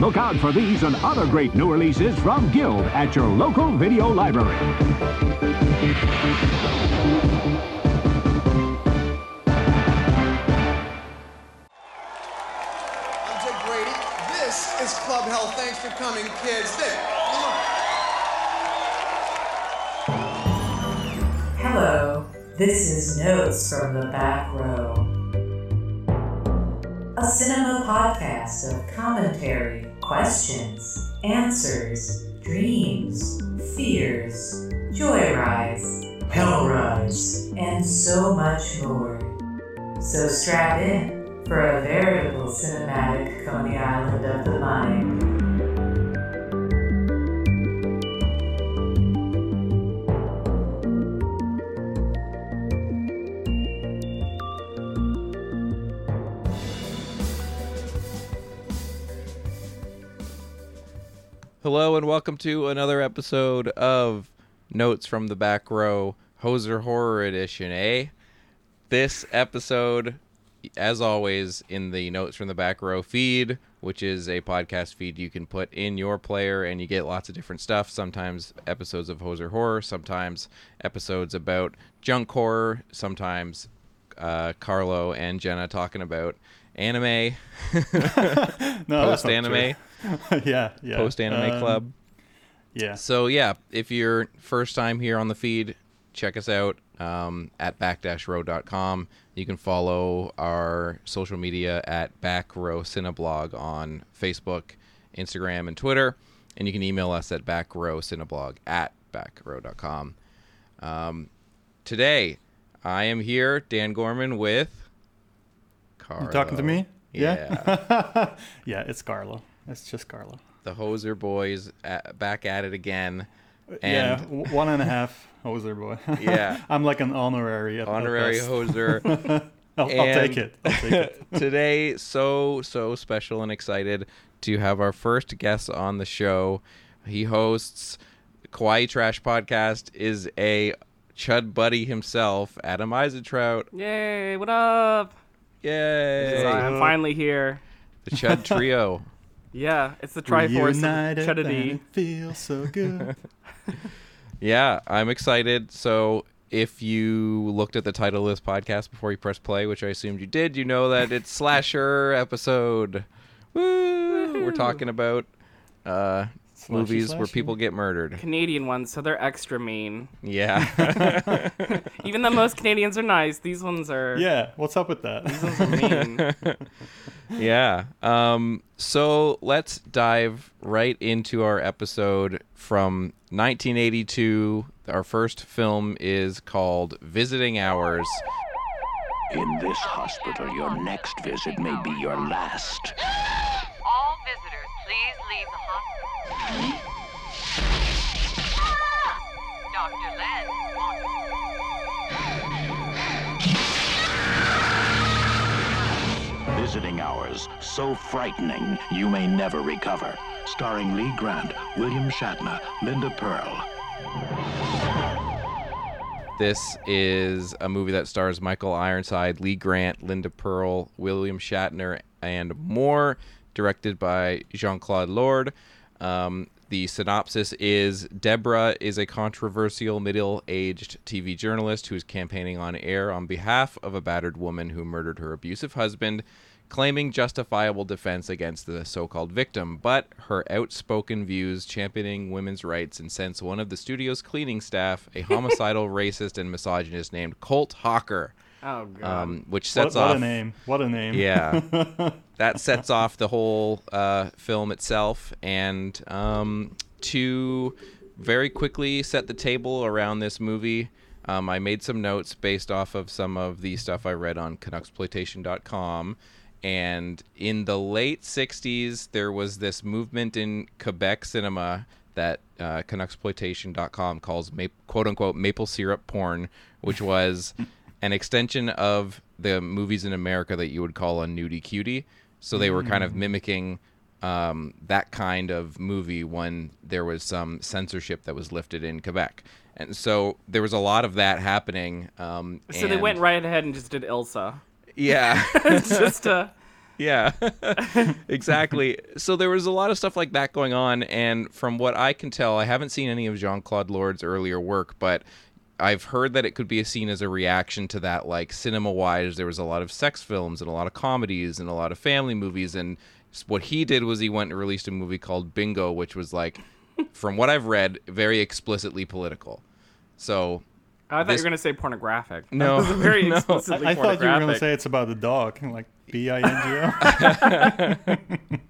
Look out for these and other great new releases from Guild at your local video library. I'm Dick Brady. This is Club Hell. Thanks for coming, kids. Dick. Hello, this is Notes from the Back Row. Cinema podcast of commentary, questions, answers, dreams, fears, joyrides, hell rides, and so much more. So strap in for a veritable cinematic Coney Island of the mind. And welcome to another episode of Notes from the Back Row Hoser Horror Edition, eh? This episode, as always, in the Notes from the Back Row feed, which is a podcast feed you can put in your player and you get lots of different stuff. Sometimes episodes of Hoser Horror, sometimes episodes about junk horror, sometimes uh, Carlo and Jenna talking about anime, No, post anime. yeah, yeah. post anime Um, club. Yeah. So yeah, if you're first time here on the feed, check us out um, at back-row.com. You can follow our social media at Backrow Cineblog on Facebook, Instagram, and Twitter. And you can email us at backrowcineblog at backrow.com. Um, today, I am here, Dan Gorman, with Carlo. You talking to me? Yeah. yeah, it's Carlo. It's just Carlo. the Hoser Boys at, back at it again. And yeah, one and a half hoser boy. Yeah. I'm like an honorary. At, at honorary best. hoser. I'll, I'll take it. I'll take it. Today, so so special and excited to have our first guest on the show. He hosts Kawaii Trash Podcast. Is a Chud buddy himself, Adam Eisentrout. Yay, what up? Yay! I'm finally here. The Chud Trio. Yeah, it's the Triforce Reunited of and it feels so good. yeah, I'm excited. So. If you looked at the title of this podcast before you press play, which I assumed you did, you know that it's slasher episode. Woo! We're talking about uh, Slashy, movies where people get murdered. Canadian ones, so they're extra mean. Yeah. Even though most Canadians are nice, these ones are, yeah, what's up with that? these ones are mean. yeah. Um, so let's dive right into our episode from 1982. Our first film is called Visiting Hours. In this hospital, your next visit may be your last. All visitors, please leave the hospital. Visiting hours, so frightening you may never recover. Starring Lee Grant, William Shatner, Linda Purl. This is a movie that stars Michael Ironside, Lee Grant, Linda Purl, William Shatner, and more, directed by Jean Claude Lord. Um, the synopsis is Deborah is a controversial middle aged TV journalist who is campaigning on air on behalf of a battered woman who murdered her abusive husband, claiming justifiable defense against the so called victim. But her outspoken views championing women's rights incense one of the studio's cleaning staff, a homicidal racist and misogynist named Colt Hawker. Oh, God. Um, which what, sets what off a name. What a name. yeah, that sets off the whole uh, film itself. And um, to very quickly set the table around this movie, um, I made some notes based off of some of the stuff I read on Canucksploitation.com. And in the late 60s, there was this movement in Quebec cinema that uh, Canucksploitation.com calls ma- quote unquote maple syrup porn, which was an extension of the movies in America that you would call a nudie cutie. So they were kind of mimicking um, that kind of movie when there was some censorship that was lifted in Quebec. And so there was a lot of that happening. Um, so they went right ahead and just did Ilsa. Yeah. just uh, yeah, exactly. So there was a lot of stuff like that going on, and from what I can tell, I haven't seen any of Jean Claude Lord's earlier work, but I've heard that it could be seen as a reaction to that. Like cinema wise, there was a lot of sex films and a lot of comedies and a lot of family movies, and what he did was he went and released a movie called Bingo, which was like, from what I've read, very explicitly political. So I thought This- you were gonna say pornographic. No, That was very no. explicitly I thought you were gonna say it's about the dog, like B I N G O.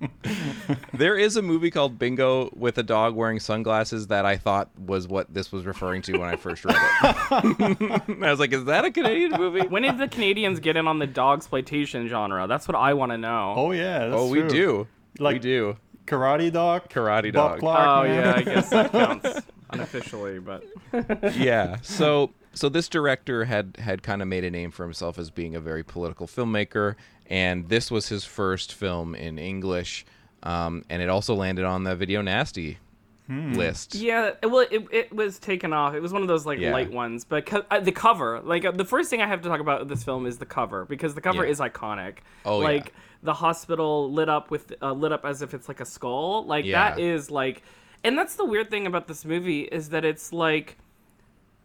There is a movie called Bingo with a dog wearing sunglasses that I thought was what this was referring to when I first read it. I was like, is that a Canadian movie? When did the Canadians get in on the dog exploitation genre? That's what I want to know. Oh yeah, that's oh, we true. do. we do. Karate dog. Karate dog. Clark, Oh man. yeah, I guess that counts unofficially, but yeah. So so this director had had kind of made a name for himself as being a very political filmmaker, and this was his first film in English, um, and it also landed on the Video Nasty list. yeah, it- well, it, it was taken off. It was one of those like Yeah. light ones, but co- uh, the cover, like uh, the first thing I have to talk about this film is the cover because the cover Yeah. is iconic. Oh, yeah. like the hospital lit up with uh, lit up as if it's like a skull. Like that Yeah. is like, and that's the weird thing about this movie is that it's like.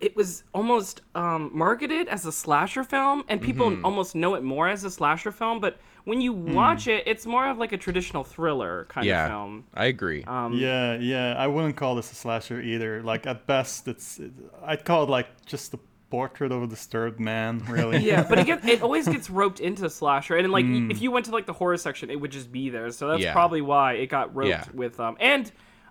It was almost um, marketed as a slasher film, and people Mm-hmm. almost know it more as a slasher film. But when you watch it, it's more of like a traditional thriller kind Hmm. Yeah, of film. I agree. Um, Yeah, yeah. I wouldn't call this a slasher either. Like at best, it's it, I'd call it like just a portrait of a disturbed man. Really. Yeah, but it get, it always gets roped into slasher, and like if you went to like the horror section, it would just be there. So that's Mm. Yeah. probably why it got roped Yeah. with um and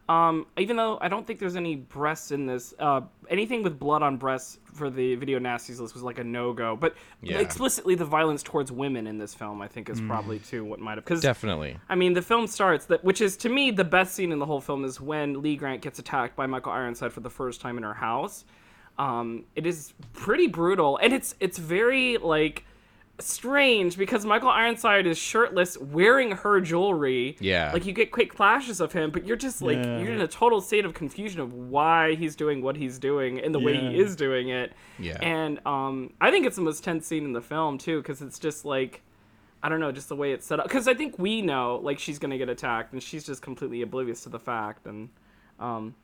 um even though I don't think there's any breasts in this, uh anything with blood on breasts for the video nasties list was like a no go. But Yeah. explicitly the violence towards women in this film, I think, is probably too what might have because Definitely. I mean, the film starts that, which is to me the best scene in the whole film is when Lee Grant gets attacked by Michael Ironside for the first time in her house. Um, it is pretty brutal, and it's it's very like strange because Michael Ironside is shirtless, wearing her jewelry. Yeah. like you get quick flashes of him, but you're just like Yeah. you're in a total state of confusion of why he's doing what he's doing and the way he is doing it. Yeah. and um, I think it's the most tense scene in the film too because it's just like. I don't know, just the way it's set up. Because I think we know, like, she's gonna get attacked, and she's just completely oblivious to the fact. And um,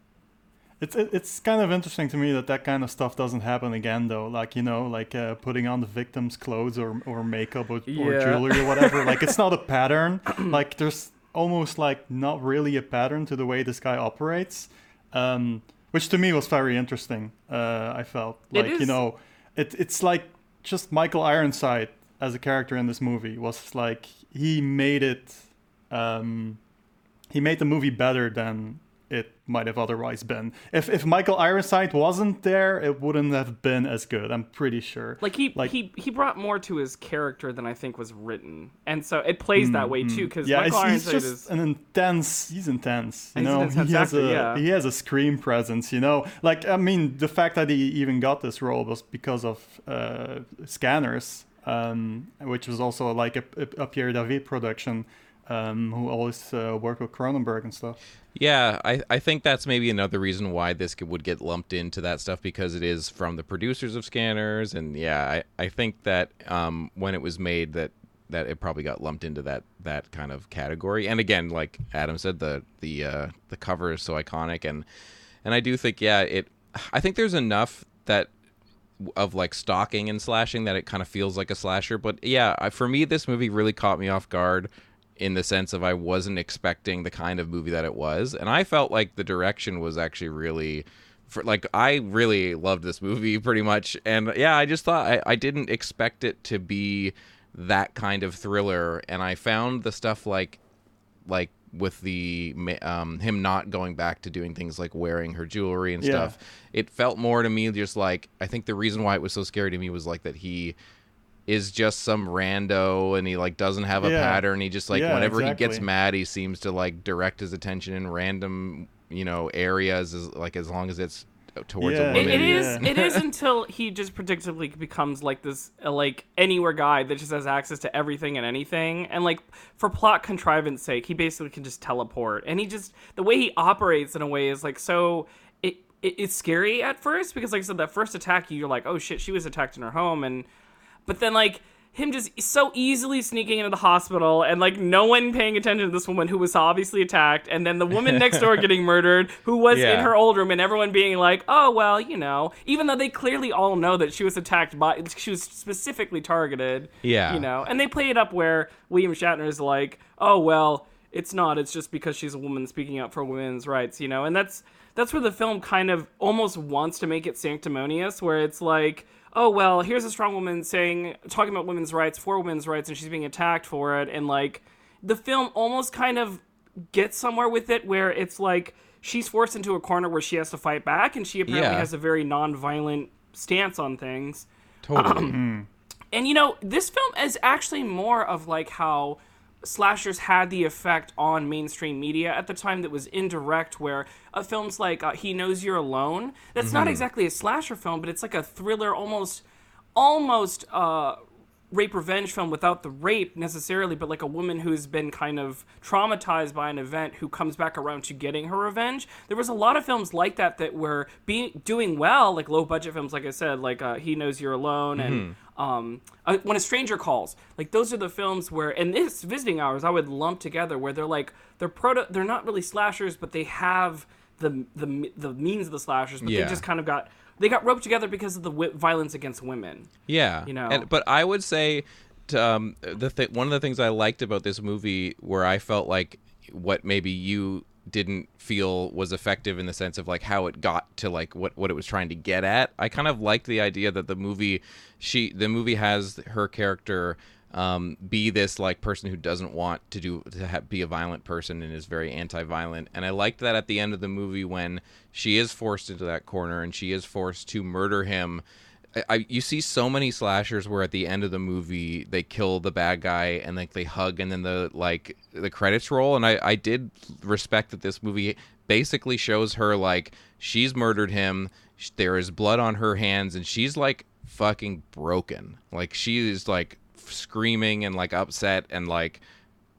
It's it's kind of interesting to me that that kind of stuff doesn't happen again, though. Like you know, like uh, putting on the victim's clothes or or makeup or, or jewelry or whatever. like it's not a pattern. like there's almost like not really a pattern to the way this guy operates, um, which to me was very interesting. Uh, I felt like you know, it it's like just Michael Ironside as a character in this movie was like he made it. Um, he made the movie better than it might have otherwise been. If if Michael Ironside wasn't there, it wouldn't have been as good. I'm pretty sure. like he Like- he he brought more to his character than I think was written, and so it plays that way too. Because Mm, yeah, Michael it's, he's just is an intense. He's intense. You know, intense he has actor, a yeah. he has a screen presence. You know, like I mean, the fact that he even got this role was because of uh, Scanners, um, which was also like a, a, a Pierre David production. Um, who always uh, worked with Cronenberg and stuff. Yeah, I, I think that's maybe another reason why this would get lumped into that stuff because it is from the producers of Scanners, and yeah, I, I think that um, when it was made that that it probably got lumped into that that kind of category. And again, like Adam said, the the uh, the cover is so iconic, and and I do think yeah, it. I think there's enough that of like stalking and slashing that it kind of feels like a slasher. But yeah, I, for me, this movie really caught me off guard in the sense of I wasn't expecting the kind of movie that it was, and I felt like the direction was actually really. For, like I really loved this movie pretty much, and yeah, I just thought I, I didn't expect it to be that kind of thriller, and I found the stuff like like with the um, him not going back to doing things like wearing her jewelry and Yeah. stuff. It felt more to me just like I think the reason why it was so scary to me was like that he is just some rando and he like doesn't have a Yeah. pattern. He just like Yeah, whenever he gets mad, he seems to like direct his attention in random you know areas as like as long as it's towards Yeah. a It, woman. it is. Yeah. It is until he just predictably becomes like this, uh, like anywhere guy that just has access to everything and anything. And like for plot contrivance sake, he basically can just teleport. And he just the way he operates in a way is like so. It, it it's scary at first because like I said, that first attack, you're like, oh shit, she was attacked in her home, and but then like him just so easily sneaking into the hospital and like no one paying attention to this woman who was obviously attacked and then the woman next door getting murdered who was in her old room and everyone being like oh well you know even though they clearly all know that she was attacked by she was specifically targeted Yeah. you know and they play it up where william shatner is like oh well it's not it's just because she's a woman speaking up for women's rights you know and that's that's where the film kind of almost wants to make it sanctimonious where it's like oh well here's a strong woman saying talking about women's rights for women's rights and she's being attacked for it and like the film almost kind of gets somewhere with it where it's like she's forced into a corner where she has to fight back and she apparently Yeah. has a very non-violent stance on things Totally. Um, hmm. and you know, this film is actually more of like how slashers had the effect on mainstream media at the time that was indirect where uh, films like uh, He Knows You're Alone, that's not exactly a slasher film, but it's like a thriller almost almost uh rape revenge film without the rape necessarily, but like a woman who's been kind of traumatized by an event who comes back around to getting her revenge. There was a lot of films like that that were being doing well, like low budget films, like I said, like uh, He Knows You're Alone and um, uh, When a Stranger Calls. Like those are the films where, and this visiting hours, I would lump together where they're like they're proto, they're not really slashers, but they have the the the means of the slashers, but Yeah. they just kind of got. They got roped together because of the wi- violence against women. Yeah, You know? And, but I would say, um, the th- one of the things I liked about this movie, where I felt like what maybe you didn't feel was effective in the sense of like how it got to like what what it was trying to get at. I kind of liked the idea that the movie, she the movie has her character. Um, be this like person who doesn't want to do to ha- be a violent person and is very anti-violent. And i liked that at the end of the movie when she is forced into that corner and she is forced to murder him. I, I you see so many slashers where at the end of the movie they kill the bad guy and like they hug and then the like the credits roll. And I I did respect that this movie basically shows her like she's murdered him there is blood on her hands and she's like fucking broken. Like she is like screaming and like upset and like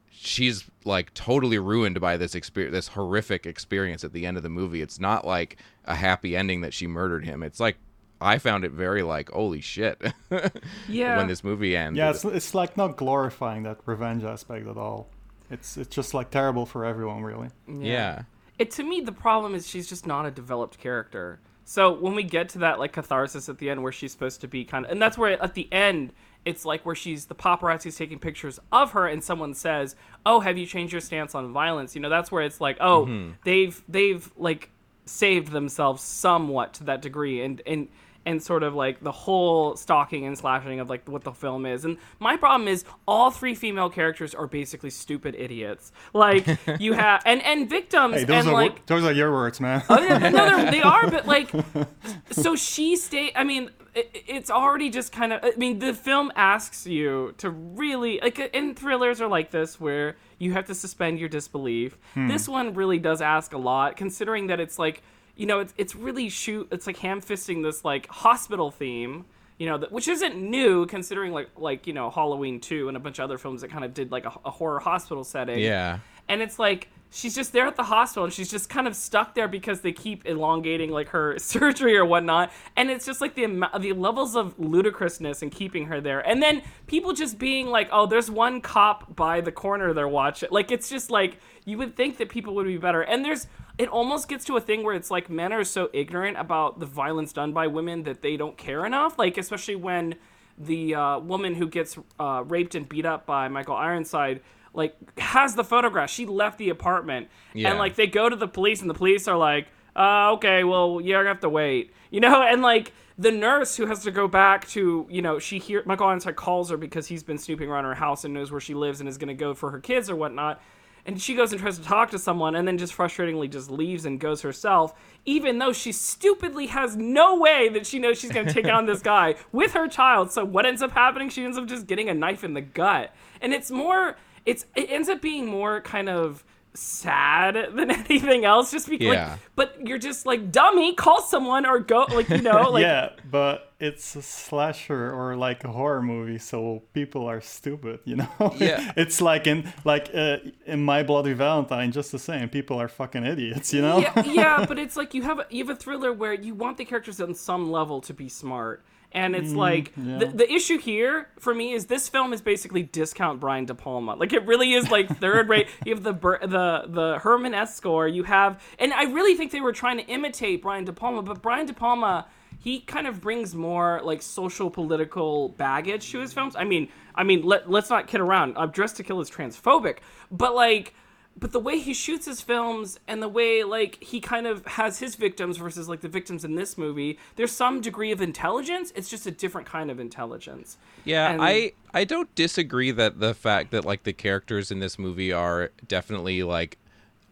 she's like totally ruined by this experience this horrific experience at the end of the movie it's not like a happy ending that she murdered him it's like i found it very like holy shit Yeah. when this movie ends Yeah, it's, it's like not glorifying that revenge aspect at all. It's it's just like terrible for everyone, really. yeah it to me the problem is she's just not a developed character so when we get to that like catharsis at the end where she's supposed to be kind of and that's where at the end it's like where she's the paparazzi's taking pictures of her and someone says oh have you changed your stance on violence you know that's where it's like oh mm-hmm. they've they've like saved themselves somewhat to that degree and and and sort of like the whole stalking and slashing of like what the film is. And my problem is all three female characters are basically stupid idiots. Like you have and and victims Hey, those and are wo- like those are your words, man. Oh, yeah, no, they're- but like, so she stay. I mean, it, it's already just kind of. I mean, the film asks you to really like, uh, and thrillers are like this where you have to suspend your disbelief. Hmm. This one really does ask a lot, considering that it's like, you know, it's it's really shoot. It's like ham fisting this like hospital theme. You know, that, which isn't new, considering like like you know Halloween two and a bunch of other films that kind of did like a, a horror hospital setting yeah and it's like she's just there at the hospital and she's just kind of stuck there because they keep elongating like her surgery or whatnot. And it's just like the the levels of ludicrousness in keeping her there. And then people just being like oh there's one cop by the corner they're watching. Like it's just like you would think that people would be better. And there's it almost gets to a thing where it's like men are so ignorant about the violence done by women that they don't care enough. Like especially when the uh, woman who gets uh, raped and beat up by Michael Ironside like has the photograph. She left the apartment, Yeah. and like they go to the police, and the police are like, uh, "Okay, well, you're gonna have to wait," you know. And like the nurse who has to go back to, you know, she hear Michael Ironside calls her because he's been snooping around her house and knows where she lives and is gonna go for her kids or whatnot. And she goes and tries to talk to someone, and then just frustratingly just leaves and goes herself, even though she stupidly has no way that she knows she's going to take on this guy with her child. So what ends up happening? She ends up just getting a knife in the gut, and it's more. It's it ends up being more kind of sad than anything else. Just because, Yeah. like, but you're just like dummy, call someone or go, like you know, like yeah, but it's a slasher or like a horror movie, so people are stupid, you know. Yeah. it's like in like uh, in My Bloody Valentine, just the same. People are fucking idiots, you know. yeah, yeah, but it's like you have a, you have a thriller where you want the characters on some level to be smart, And Mm, it's like the, the issue here for me is this film is basically discount Brian De Palma. Like it really is like third rate. You have the the the Herrmann-esque score. You have, and I really think they were trying to imitate Brian De Palma, but Brian De Palma he kind of brings more like social political baggage to his films. I mean, I mean, let let's not kid around. Uh, Dressed to Kill is transphobic, but like but the way he shoots his films and the way like he kind of has his victims versus like the victims in this movie there's some degree of intelligence it's just a different kind of intelligence Yeah, And- I I don't disagree that the fact that like the characters in this movie are definitely like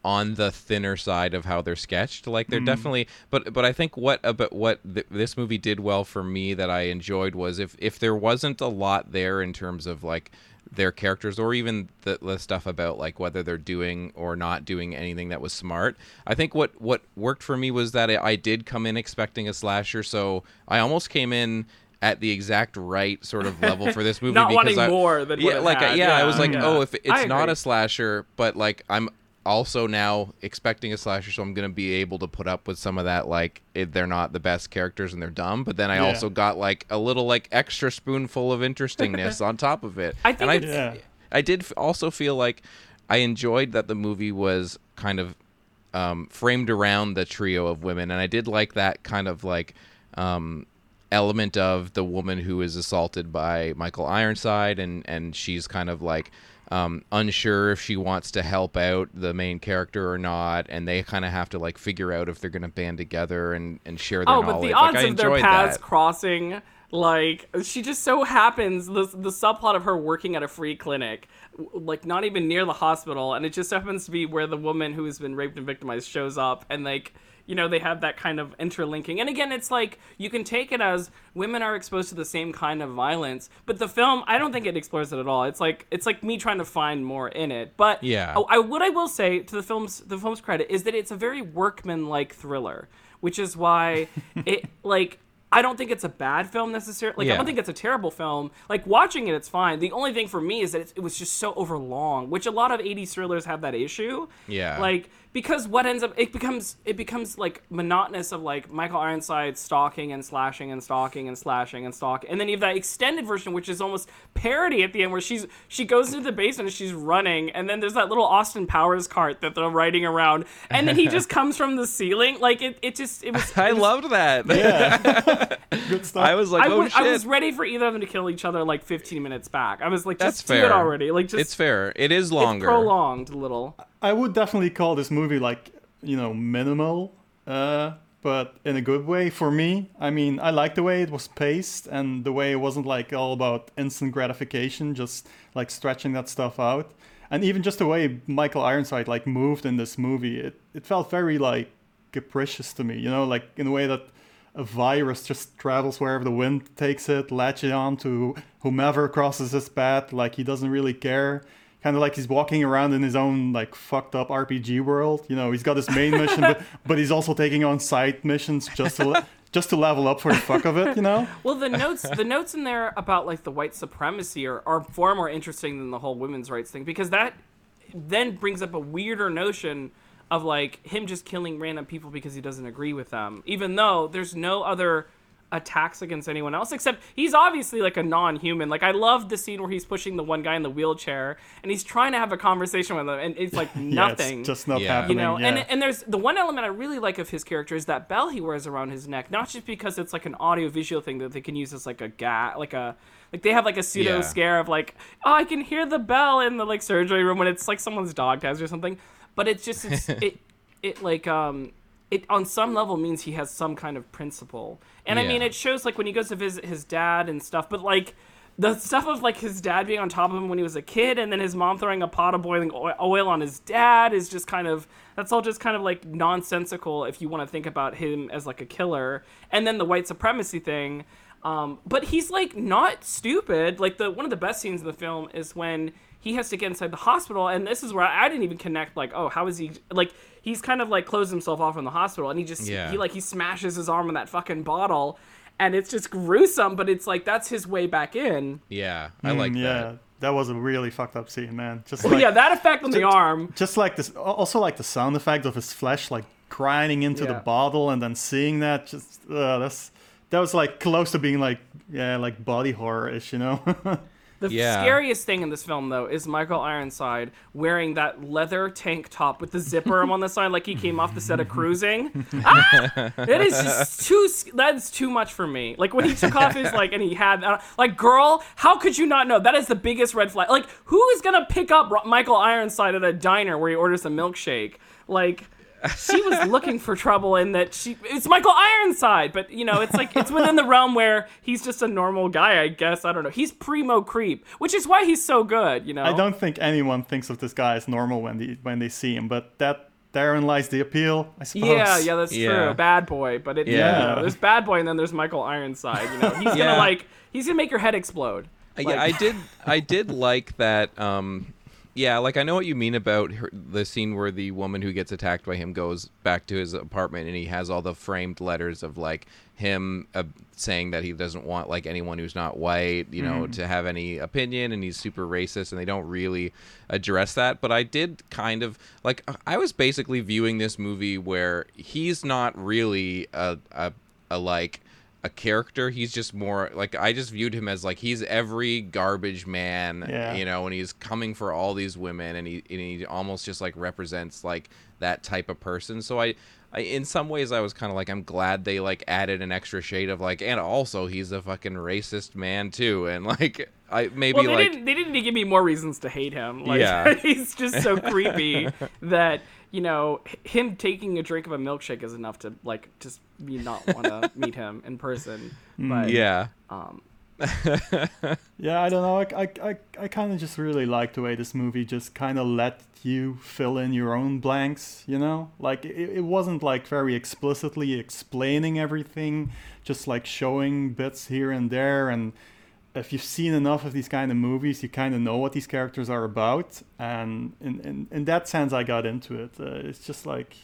on the thinner side of how they're sketched. Like they're mm. definitely, but but I think what uh, about what th- this movie did well for me that I enjoyed was if if there wasn't a lot there in terms of like their characters or even the, the stuff about like whether they're doing or not doing anything that was smart. I think what what worked for me was that I, I did come in expecting a slasher, so I almost came in at the exact right sort of level for this movie Not because wanting I, more than yeah, like had, yeah, I was like, Yeah. oh, if it's not a slasher, but like I'm also now expecting a slasher, so I'm gonna be able to put up with some of that. Like it, they're not the best characters and they're dumb, but then I Yeah. also got like a little like extra spoonful of interestingness on top of it. I think and I, Yeah. I did also feel like I enjoyed that the movie was kind of um, framed around the trio of women, and I did like that kind of like um, element of the woman who is assaulted by Michael Ironside, and and she's kind of like um, unsure if she wants to help out the main character or not, and they kind of have to like figure out if they're going to band together and and share their oh knowledge. but the odds I of their paths that. crossing like she just so happens the, the subplot of her working at a free clinic like not even near the hospital and it just happens to be where the woman who has been raped and victimized shows up and like you know they have that kind of interlinking and again it's like you can take it as women are exposed to the same kind of violence but the film i don't think it explores it at all it's like it's like me trying to find more in it but Yeah. oh, I what I will say to the film's the film's credit is that it's a very workman-like thriller, which is why it like I don't think it's a bad film necessarily. Like I don't think it's a terrible film. Like watching it, it's fine. The only thing for me is that it, it was just so overlong, which a lot of 80s thrillers have that issue. Yeah. Like because what ends up it becomes it becomes like monotonous of like Michael Ironside stalking and slashing and stalking and slashing and stalking, and then you have that extended version which is almost parody at the end where she's she goes into the basement and she's running, and then there's that little Austin Powers cart that they're riding around, and then he just comes from the ceiling. Like it, it just it was. I was- loved that. Good stuff. I was like, I oh was, shit. I was ready for either of them to kill each other like 15 minutes back. I was like, That's just do it fair. already. Like, just it's fair. It is It's longer. prolonged a little. I would definitely call this movie like you know minimal, uh, but in a good way for me. I mean, I like the way it was paced and the way it wasn't like all about instant gratification, just like stretching that stuff out, and even just the way Michael Ironside like moved in this movie. It it felt very like capricious to me, you know, like in a way that a virus just travels wherever the wind takes it, latches on to whomever crosses his path. Like he doesn't really care. Kind of like he's walking around in his own like fucked up RPG world. You know, he's got his main mission, but but he's also taking on side missions just to le- just to level up for the fuck of it. You know. Well, the notes the notes in there about like the white supremacy are, are far more interesting than the whole women's rights thing because that then brings up a weirder notion of like him just killing random people because he doesn't agree with them, even though there's no other attacks against anyone else except he's obviously like a non-human like i love the scene where he's pushing the one guy in the wheelchair and he's trying to have a conversation with him and it's like Yeah, nothing it's just not Yeah. happening. you know yeah. and and there's the one element i really like of his character is that bell he wears around his neck not just because it's like an audio visual thing that they can use as like a gag like a like they have like a pseudo Yeah. scare of like oh i can hear the bell in the like surgery room when it's like someone's dog dies or something but it's just it's, it it like um it on some level means he has some kind of principle and i mean it shows like when he goes to visit his dad and stuff but like the stuff of like his dad being on top of him when he was a kid and then his mom throwing a pot of boiling oil on his dad is just kind of that's all just kind of like nonsensical if you want to think about him as like a killer. And then the white supremacy thing um, but he's like not stupid. Like the one of the best scenes in the film is when he has to get inside the hospital and this is where I, I didn't even connect like oh how is he like he's kind of like closed himself off in the hospital and he just Yeah. he like he smashes his arm on that fucking bottle and it's just gruesome but it's like that's his way back in Yeah, I like Mm, that. yeah, that was a really fucked up scene, man. Just like yeah that effect on the arm just like this also like the sound effect of his flesh like grinding into Yeah. the bottle and then seeing that just uh, that's that was like close to being like yeah, like body horror-ish, you know. The Yeah. scariest thing in this film, though, is Michael Ironside wearing that leather tank top with the zipper on the side, like he came off the set of Cruising. Ah! It is just too. That's too much for me. Like when he took off his like, and he had uh, like, girl, how could you not know? That is the biggest red flag. Like, who is gonna pick up Michael Ironside at a diner where he orders a milkshake? Like. She was looking for trouble in that she it's Michael Ironside, but you know, it's like it's within the realm where he's just a normal guy, I guess. I don't know. He's primo creep, which is why he's so good, you know. I don't think anyone thinks of this guy as normal when they when they see him, but that therein lies the appeal, I suppose. Yeah, yeah, that's Yeah. true. Bad boy, but it, yeah, Yeah. there's bad boy, and then there's Michael Ironside. You know, he's Yeah. gonna like he's gonna make your head explode. Like- yeah, I did. I did like that. Um, yeah, like I know what you mean about her, the scene where the woman who gets attacked by him goes back to his apartment and he has all the framed letters of like him uh, saying that he doesn't want like anyone who's not white, you know, to have any opinion, and he's super racist, and they don't really address that. But I did kind of like I was basically viewing this movie where he's not really a a, a like a character. He's just more like I just viewed him as like he's every garbage man, Yeah. you know, and he's coming for all these women, and he and he almost just like represents like that type of person. So I. I, in some ways, I was kind of like, I'm glad they like added an extra shade of like, and also he's a fucking racist man too, and like, I maybe Well, they like, didn't. They didn't give me more reasons to hate him. Like, Yeah. he's just so creepy that you know him taking a drink of a milkshake is enough to like just me not want to meet him in person. But yeah, um, Yeah, I don't know. I, I, I, I kind of just really like the way this movie just kind of let you fill in your own blanks, you know? Like, it, it wasn't like very explicitly explaining everything, just like showing bits here and there. And if you've seen enough of these kind of movies, you kind of know what these characters are about. And in, in, in that sense, I got into it. Uh, it's just like,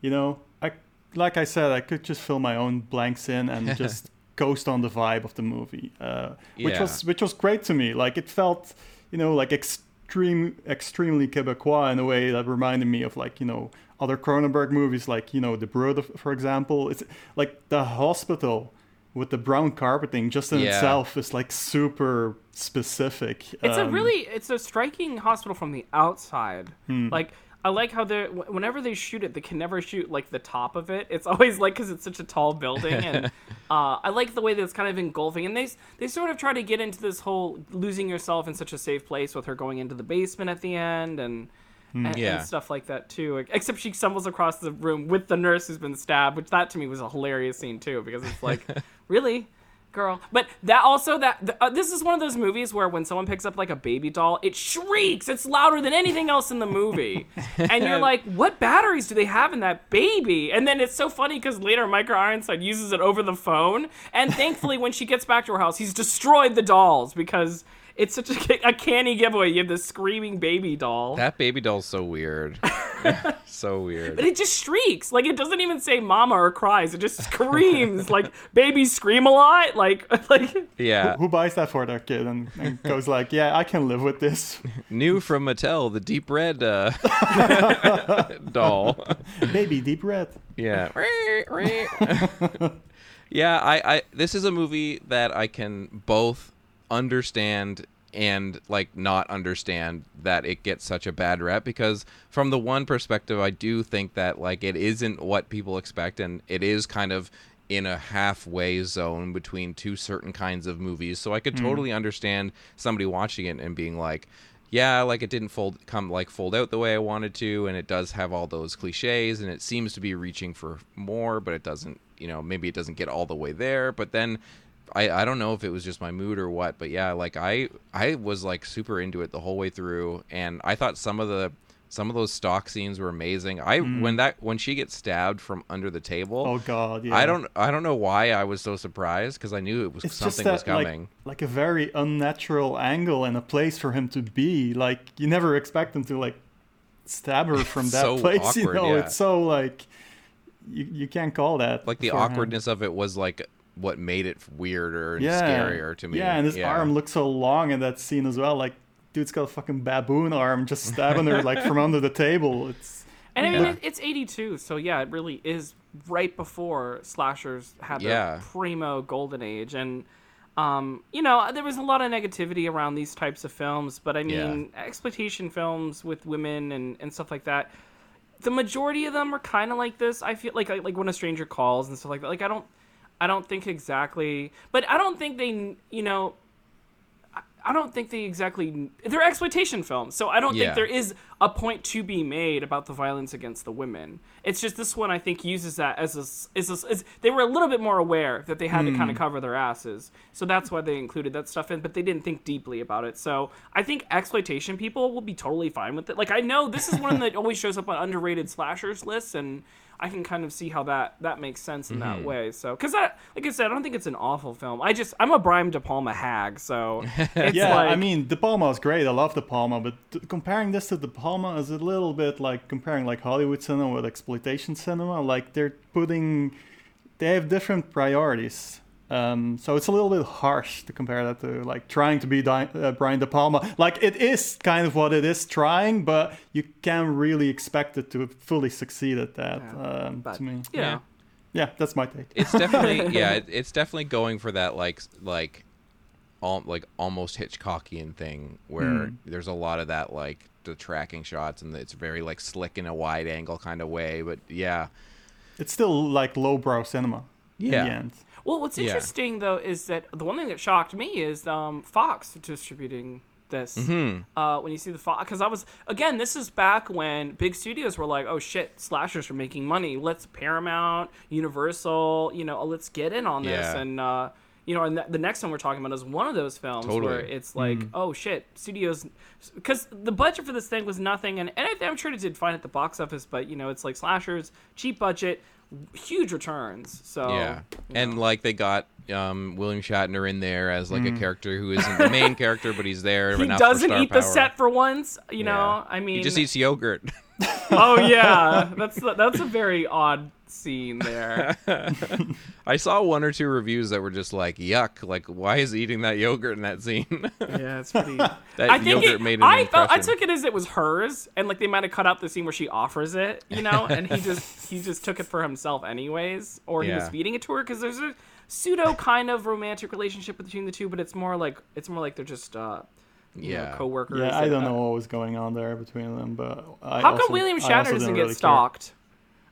you know, I like I said, I could just fill my own blanks in and just coast on the vibe of the movie, uh, which Yeah. was which was great to me. Like it felt, you know, like extreme, extremely Quebecois in a way that reminded me of like you know other Cronenberg movies, like you know The Brood, for example. It's like the hospital with the brown carpeting just in Yeah. itself is like super specific. It's a Um, really it's a striking hospital from the outside. Hmm. Like I like how they whenever they shoot it, they can never shoot like the top of it. It's always like because it's such a tall building, and uh, I like the way that it's kind of engulfing. And they they sort of try to get into this whole losing yourself in such a safe place with her going into the basement at the end and. Hmm. And, Yeah. and stuff like that too. Except she stumbles across the room with the nurse who's been stabbed, which that to me was a hilarious scene too, because it's like, really, girl. But that also that th- uh, this is one of those movies where when someone picks up like a baby doll, it shrieks. It's louder than anything else in the movie, and you're like, what batteries do they have in that baby? And then it's so funny because later Michael Ironside uses it over the phone, and thankfully when she gets back to her house, he's destroyed the dolls because. It's such a, a canny giveaway. You have this screaming baby doll. that baby doll's so weird, so weird. But it just shrieks. Like it doesn't even say mama or cries. It just screams. like babies scream a lot. Like like Yeah, Who buys that for their kid and, and goes like, yeah, I can live with this. new from Mattel, the deep red uh, doll. Baby deep red. Yeah. yeah, I, I this is a movie that I can both understand and like not understand that it gets such a bad rep because from the one perspective I do think that like it isn't what people expect and it is kind of in a halfway zone between two certain kinds of movies. So I could mm-hmm. totally understand somebody watching it and being like yeah, like it didn't fold come like fold out the way I wanted to, and it does have all those cliches, and it seems to be reaching for more, but it doesn't. You know, maybe it doesn't get all the way there. But then, I I don't know if it was just my mood or what, but yeah, like I I was like super into it the whole way through, and I thought some of the some of those stock scenes were amazing. I mm-hmm. when that when she gets stabbed from under the table. Oh god, yeah. I don't I don't know why I was so surprised because I knew it was It's something just was that like, coming. like a very unnatural angle and a place for him to be. Like you never expect him to like stab her from that so place. you awkward, know, yeah. it's so like you you can't call that like the awkwardness of it was like what made it weirder and yeah. scarier to me. Yeah, and his arm looks so long in that scene as well. Like dude's got a fucking baboon arm just stabbing her like from under the table. It's and I mean Yeah. it's 82, so yeah, it really is right before slashers had their Yeah. primo golden age, and um, you know there was a lot of negativity around these types of films. But I Yeah. mean, exploitation films with women and and stuff like that. The majority of them are kind of like this. I feel like like like when a stranger calls and stuff like that. Like I don't. I don't think exactly, but I don't think they, you know, I don't think they exactly they're exploitation films, so I don't Yeah. think there is a point to be made about the violence against the women. It's just this one I think uses that as a, as a as they were a little bit more aware that they had to kind of hmm. cover their asses, so that's why they included that stuff in. But they didn't think deeply about it, so I think exploitation people will be totally fine with it. Like I know this is one that always shows up on underrated slashers lists, and I can kind of see how that that makes sense in that mm-hmm. way. So because I like I said, I don't think it's an awful film. I just I'm a Brian De Palma hag, so it's yeah, like, I mean, De Palma is great. I love De Palma, but t- comparing this to De Palma is a little bit like comparing like Hollywood cinema with exploitation cinema. Like they're putting, they have different priorities. Um, so it's a little bit harsh to compare that to like trying to be Di- uh, Brian De Palma. Like it is kind of what it is trying, but you can't really expect it to fully succeed at that. Um, but, to me, you know. yeah, that's my take. it's definitely yeah it, it's definitely going for that like like all like almost hitchcockian thing where there's a lot of that like the tracking shots and it's very like slick in a wide angle kind of way but yeah It's still like lowbrow cinema. Yeah. In the end. Well, what's Yeah. interesting though is that the one thing that shocked me is um, Fox distributing this. Mm-hmm. Uh, when you see the Fox, because I was again, this is back when big studios were like, "Oh shit, slashers are making money. Let's Paramount, Universal, you know, let's get in on this." Yeah. And uh, you know, and th- the next one we're talking about is one of those films where it's like, "Oh shit, studios," because the budget for this thing was nothing, and and I'm sure it did fine at the box office, but you know, it's like slashers, cheap budget. Huge returns, so yeah you and know. like they got um william shatner in there as like a character who isn't the main character but he's there he doesn't star eat the set for once. You know, Yeah. I mean, he just eats yogurt oh yeah, that's that's a very odd scene there. i saw one or two reviews that were just like yuck like why is he eating that yogurt in that scene yeah, it's pretty. that I think yogurt it, made an I felt I took it as it was hers, and like they might have cut out the scene where she offers it, you know, and he just he just took it for himself anyways, or he was feeding it to her because there's a pseudo kind of romantic relationship between the two, but it's more like it's more like they're just uh, you Yeah. know, co-workers. Yeah, I don't Uh, know what was going on there between them, but I How also, come William Shatner doesn't didn't get really care. stalked?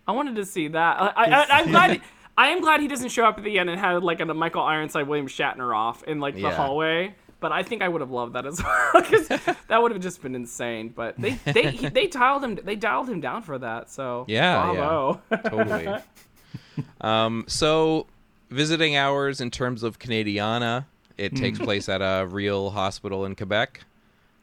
I wanted to see that. I, I, I, I'm glad. I am glad he doesn't show up at the end and had like a Michael Ironside William Shatner off in like the Yeah. hallway. But I think I would have loved that as well because that would have just been insane. But they they he, they dialed him they dialed him down for that. So Yeah, yeah. bravo. totally. um, so, visiting hours in terms of Canadiana, it takes place at a real hospital in Quebec.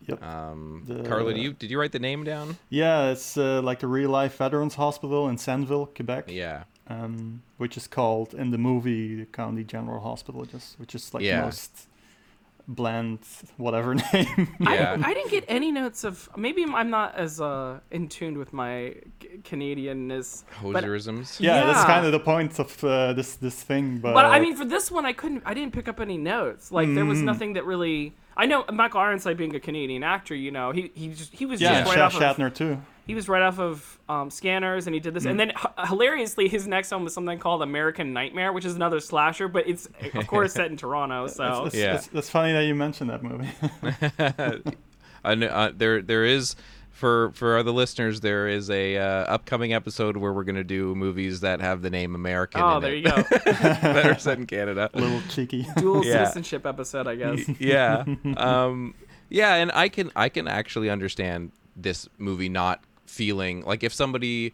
Yep. Um, The- Carlo, do you did you write the name down? Yeah, it's uh, like a real life veterans hospital in Sandville, Quebec. Yeah. Um, which is called in the movie the County General Hospital, just which is like Yeah. the most bland whatever name. Yeah. I, I didn't get any notes of maybe I'm not as uh, in tune with my C- Canadianness. but- Hoserisms. yeah, that's kind of the point of uh, this this thing. But, But I mean, for this one, I couldn't. I didn't pick up any notes. Like there Mm. was nothing that really. I know Michael Ironside being a Canadian actor. You know, he he just he was yeah, just right Sha- off of Shatner too. he was right off of um, Scanners, and he did this. Mm. And then h- hilariously, his next one was something called American Nightmare, which is another slasher, but it's of course set in Toronto. So It's, Yeah. it's, it's funny that you mentioned that movie. I kn- uh, there there is for for the listeners there is a uh, upcoming episode where we're gonna do movies that have the name American. oh, in there it, you go, that are set in Canada. a little cheeky. dual Yeah. citizenship episode, I guess. yeah um yeah and i can i can actually understand this movie not feeling like if somebody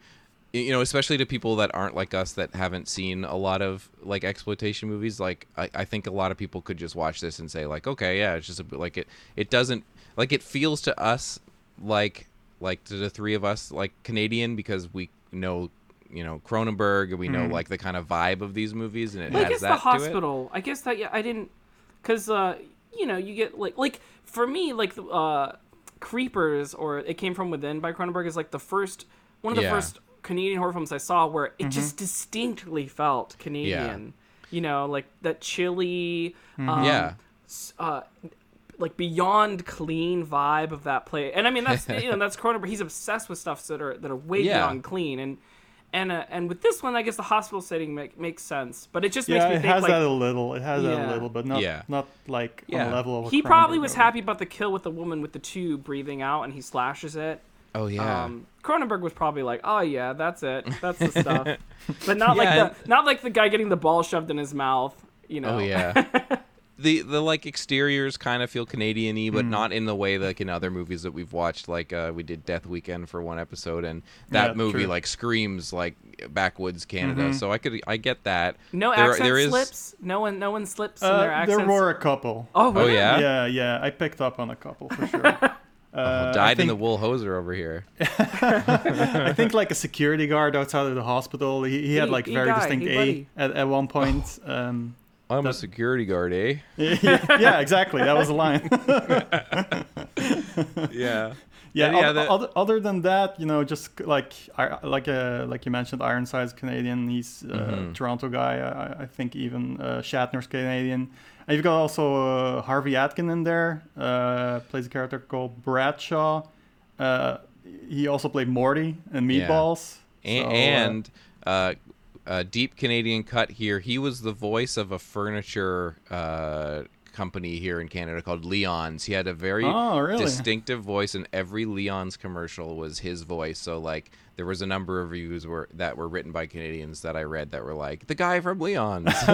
you know especially to people that aren't like us that haven't seen a lot of like exploitation movies like i, I think a lot of people could just watch this and say like okay yeah it's just a bit like it it doesn't like it feels to us like like to the three of us like canadian because we know you know cronenberg and we know like the kind of vibe of these movies and it Well, I has guess that the to it. hospital. I guess that yeah, I didn't, cause uh, you know, you get like like for me like uh, Creepers or It Came from Within by Cronenberg is like the first one of the Yeah. first Canadian horror films I saw where it just distinctly felt Canadian. Yeah. You know, like that chilly, um, yeah uh, like beyond clean vibe of that play. And I mean that's you know that's Cronenberg. He's obsessed with stuff that are that are way Yeah. beyond clean and. and uh, and with this one, I guess the hospital setting make, makes sense, but it just makes me it think has like that a little. It has that a little, but not Yeah. not like on Yeah. the level of. a he probably was movie. happy about the kill with the woman with the tube breathing out, and he slashes it. Oh yeah. Um, Cronenberg was probably like, "Oh yeah, that's it, that's the stuff," but not Yeah, like the not like the guy getting the ball shoved in his mouth. You know? Oh yeah. the the like exteriors kind of feel Canadian-y, but not in the way like in other movies that we've watched. Like uh, we did Death Weekend for one episode, and that Yeah, movie true. like screams like backwoods Canada. So I could I get that. No There- accent there is- slips. No one, no one slips in Uh, their accents. there were a couple. Oh, Oh yeah. Yeah, yeah, I picked up on a couple for sure. Uh, I Dyed in the wool hoser over here. I think like a security guard outside of the hospital. He, he had Hey, like hey, very guy, distinct hey, A at, at one point. Um, I'm a security guard, eh? yeah, yeah, exactly. That was a line. yeah. Yeah, And yeah, oth- the- other, other than that, you know, just like like uh, like you mentioned, Ironside's Canadian. He's a Mm-hmm. Toronto guy. I, I think even uh, Shatner's Canadian. And you've got also uh, Harvey Atkin in there. Uh, plays a character called Bradshaw. Uh, he also played Morty in Yeah. Meatballs. and, So, uh, and uh, a deep Canadian cut here. He was the voice of a furniture uh, company here in Canada called Leon's. He had a very Oh, really? distinctive voice, and every Leon's commercial was his voice. So like. There was a number of reviews were, that were written by Canadians that I read that were like the guy from Leon's.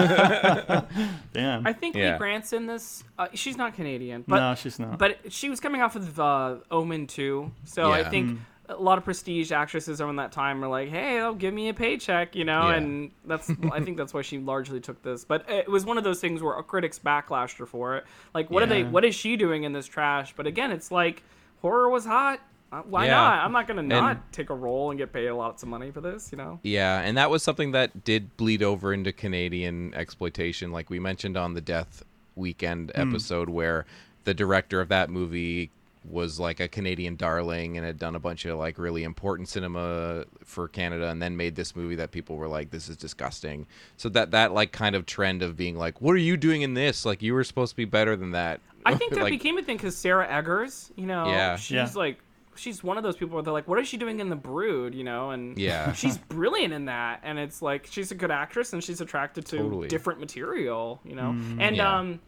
damn. I think Yeah. Lee Grant's in this. Uh, she's not Canadian, but no, she's not. but she was coming off of uh, Omen II. So I Yeah. think a lot of prestige actresses around that time were like, "Hey, they'll give me a paycheck," you know, Yeah. and that's I think that's why she largely took this. But it was one of those things where critics backlashed her for it. Like, what are they? What is she doing in this trash? But again, it's like horror was hot. Uh, Why Yeah. not? I'm not gonna not And- take a role and get paid lots of money for this, you know. Yeah, and that was something that did bleed over into Canadian exploitation, like we mentioned on the Death Weekend episode, where the director of that movie was like a Canadian darling and had done a bunch of like really important cinema for Canada and then made this movie that people were like this is disgusting. So that that like kind of trend of being like what are you doing in this? Like you were supposed to be better than that. I think that Like, became a thing because Sarah Eggers, you know, Yeah. she's Yeah. like, she's one of those people where they're like, what is she doing in The Brood, you know? And Yeah. she's brilliant in that, and it's like she's a good actress and she's attracted to Totally. different material, you know. and Yeah. um,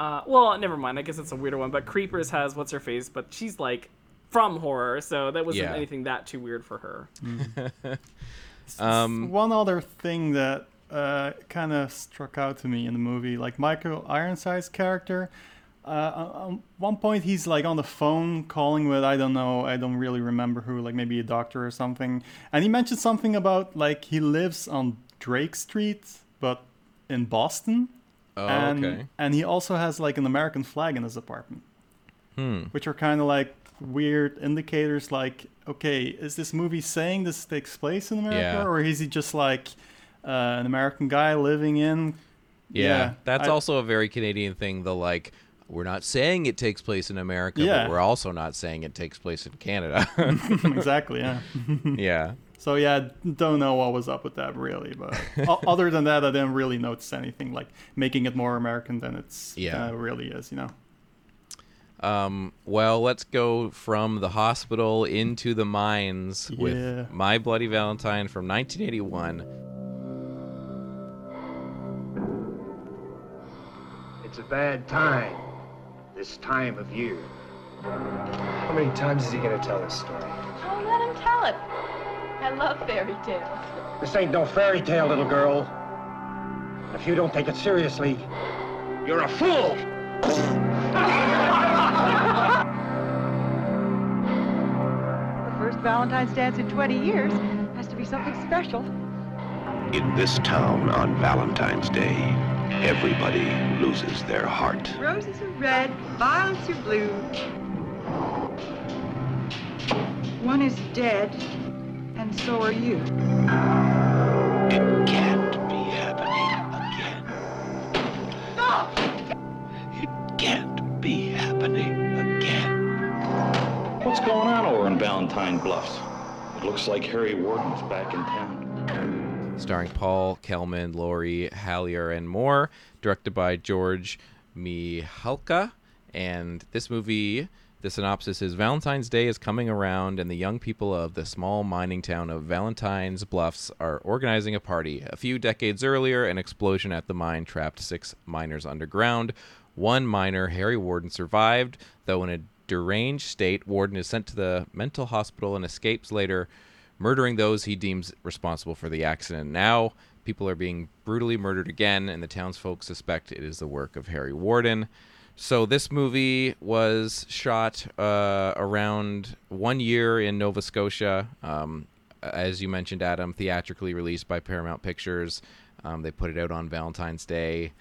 uh, well, never mind. I guess it's a weirder one, but Creepers has what's her face, but she's like from horror, so that wasn't Yeah. anything that too weird for her. um One other thing that uh, kind of struck out to me in the movie, like Michael Ironside's character. Uh, on one point, he's like on the phone calling with I don't know, I don't really remember who, like maybe a doctor or something, and he mentioned something about like he lives on Drake Street, but in Boston, oh, and okay. and he also has like an American flag in his apartment, Hmm. which are kind of like weird indicators. Like, okay, is this movie saying this takes place in America, Yeah. or is he just like uh, an American guy living in? Yeah, that's I- also a very Canadian thing. The like, we're not saying it takes place in America, Yeah. but we're also not saying it takes place in Canada. exactly. Yeah. yeah, So yeah, don't know what was up with that really, but other than that, I didn't really notice anything like making it more American than it's Yeah. uh, really is. You know. Um, well, let's go from the hospital into the mines Yeah. with My Bloody Valentine from 1981. It's a bad time. This time of year. How many times is he gonna tell this story? Oh, let him tell it. I love fairy tales. This ain't no fairy tale, little girl. If you don't take it seriously, you're a fool! The first Valentine's dance in 20 years has to be something special. In this town on Valentine's Day, everybody loses their heart. Roses are red, violets are blue. One is dead, and so are you. It can't be happening again. It can't be happening again. What's going on over in Valentine Bluffs? It looks like Harry Warden's back in town. starring Paul Kelman, Lori Hallier, and more, directed by George Mihalka. And this movie, The synopsis is Valentine's Day is coming around, and the young people of the small mining town of Valentine's Bluffs are organizing a party. A few decades earlier, an explosion at the mine trapped six miners underground. One miner, Harry Warden, survived, though in a deranged state. Warden is sent to the mental hospital and escapes later, murdering those he deems responsible for the accident. Now, people are being brutally murdered again, and the townsfolk suspect it is the work of Harry Warden. So this movie was shot uh, around one year in Nova Scotia. Um, as you mentioned, Adam, theatrically released by Paramount Pictures. Um, they put it out on Valentine's Day.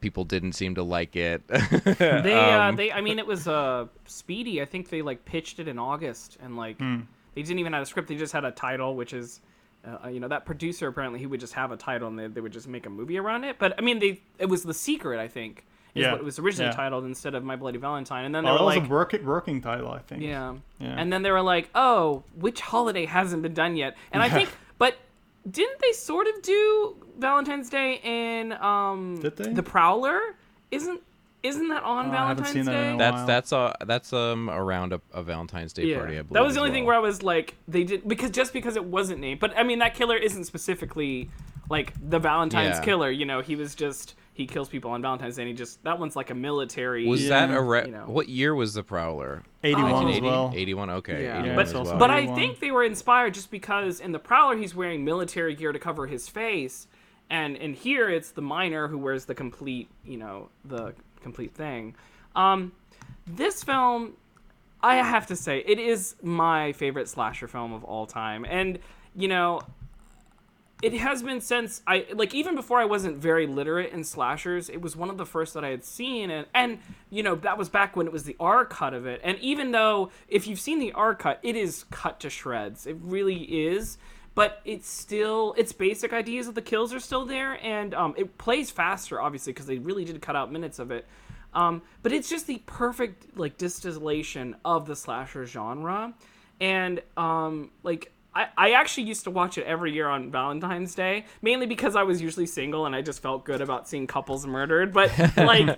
People didn't seem to like it. They, uh, Um, they, I mean, it was uh, speedy. I think they like pitched it in August, and like Hmm. they didn't even have a script. They just had a title, which is, uh, you know, that producer apparently he would just have a title and they, they would just make a movie around it. But I mean, they it was the secret. I think is Yeah, what it was originally yeah. titled instead of My Bloody Valentine. And then they Oh, were that was a working working title, I think. yeah. Yeah. And then they were like, "Oh, which holiday hasn't been done yet?" And I think, but didn't they sort of do Valentine's Day in um Did they? The Prowler? Isn't isn't that on Oh, I haven't Valentine's seen that in Day? a that's while. that's uh that's um around a, a Valentine's Day party. I believe that was the as only thing where I was like, they did because just because it wasn't named, but I mean that killer isn't specifically like the Valentine's Yeah. killer. You know, he was just he kills people on Valentine's Day. and He just that one's like a military. Was that a re- you know. what year was the Prowler? 81 as well. 81. Okay, Yeah. 81 but, well. but I think they were inspired just because in the Prowler he's wearing military gear to cover his face, and in here it's the miner who wears the complete, you know, the complete thing. Um, this film, I have to say, it is my favorite slasher film of all time, and you know, it has been since I like even before I wasn't very literate in slashers. It was one of the first that I had seen, and and you know that was back when it was the R cut of it. And even though if you've seen the R cut, it is cut to shreds. It really is. But it's still its basic ideas of the kills are still there, and um, it plays faster, obviously, because they really did cut out minutes of it. Um, but it's just the perfect like distillation of the slasher genre, and um, like I, I actually used to watch it every year on Valentine's Day, mainly because I was usually single and I just felt good about seeing couples murdered. But like,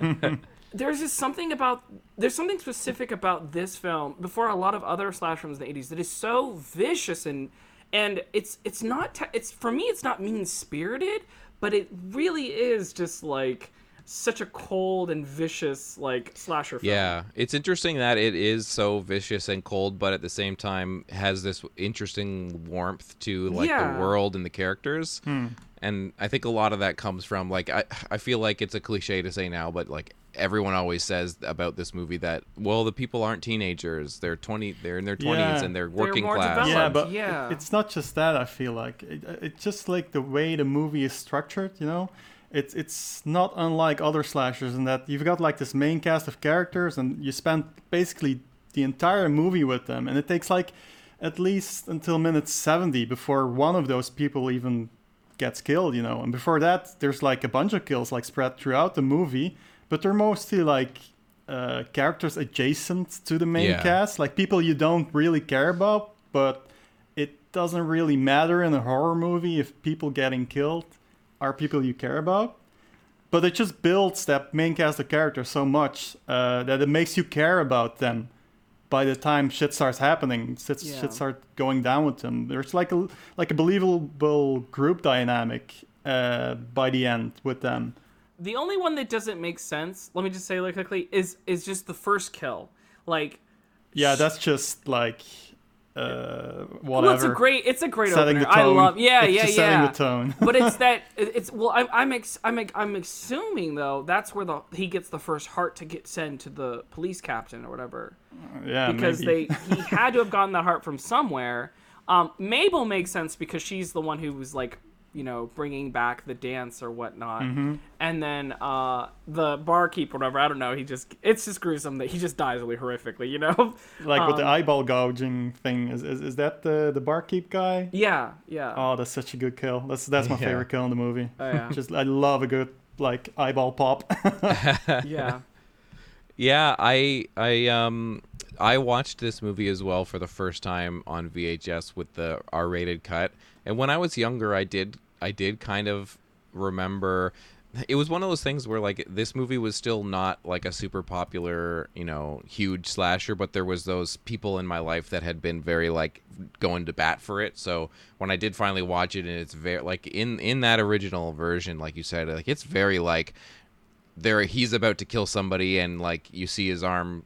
there's just something about there's something specific about this film before a lot of other slash films in the 80s that is so vicious and and it's it's not te- it's for me it's not mean spirited, but it really is just like such a cold and vicious like slasher film. Yeah, it's interesting that it is so vicious and cold, but at the same time has this interesting warmth to like Yeah. the world and the characters. Hmm. And I think a lot of that comes from like I I feel like it's a cliche to say now, but like everyone always says about this movie that well the people aren't teenagers, they're 20 they're in their 20s Yeah. and they're They're working class. developed. yeah, but yeah. it- it's not just that. I feel like it, it's just like the way the movie is structured. You know, it's it's not unlike other slashers in that you've got like this main cast of characters, and you spend basically the entire movie with them, and it takes like at least until minute seventy before one of those people even gets killed. You know, and before that, there's like a bunch of kills like spread throughout the movie, but they're mostly like. Uh, characters adjacent to the main Yeah. cast, like people you don't really care about, but it doesn't really matter in a horror movie if people getting killed are people you care about. But it just builds that main cast of characters so much uh, that it makes you care about them by the time shit starts happening. Shit, Yeah. shit starts going down with them. There's like a like a believable group dynamic uh, by the end with them. the only one that doesn't make sense let me just say really quickly is is just the first kill like Yeah, that's just like uh, whatever. well, it's a great it's a great Setting opener the tone. i love yeah It's yeah yeah setting the tone. but it's that it's well i'm i'm ex, I'm, I'm assuming though that's where the he gets the first heart to get sent to the police captain or whatever yeah, because maybe. they he had to have gotten that heart from somewhere. Um, Mabel makes sense because she's the one who was like you know bringing back the dance or whatnot, Mhm. and then uh, the barkeep, whatever I don't know, he just it's just gruesome that he just dies really horrifically, you know. like with the Um, eyeball gouging thing. Is, is is that the the barkeep guy? Yeah, yeah. Oh, that's such a good kill. That's that's my Yeah. favorite kill in the movie. Oh, yeah. Just I love a good like eyeball pop. yeah. Yeah, I I um I watched this movie as well for the first time on VHS with the R-rated cut. And when I was younger, I did I did kind of remember it was one of those things where like this movie was still not like a super popular, you know, huge slasher, but there was those people in my life that had been very like going to bat for it. So when I did finally watch it and it's very like in in that original version, like you said, like it's very like there he's about to kill somebody and like you see his arm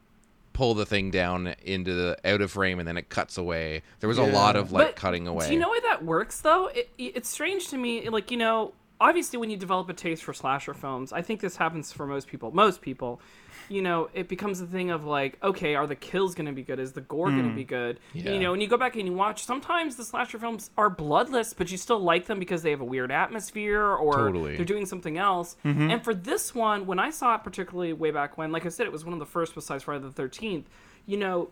pull the thing down into the out of frame and then it cuts away. There was a lot of like But cutting away. Do you know why that works though? It, it's strange to me. Like you know, obviously when you develop a taste for slasher films, I think this happens for most people. Most people, you know, it becomes a thing of like, okay, are the kills going to be good? Is the gore going to be good? Yeah. You know, when you go back and you watch, sometimes the slasher films are bloodless, but you still like them because they have a weird atmosphere or Totally. they're doing something else. Mhm. And for this one, when I saw it particularly way back when, like I said, it was one of the first besides Friday the Thirteenth. You know,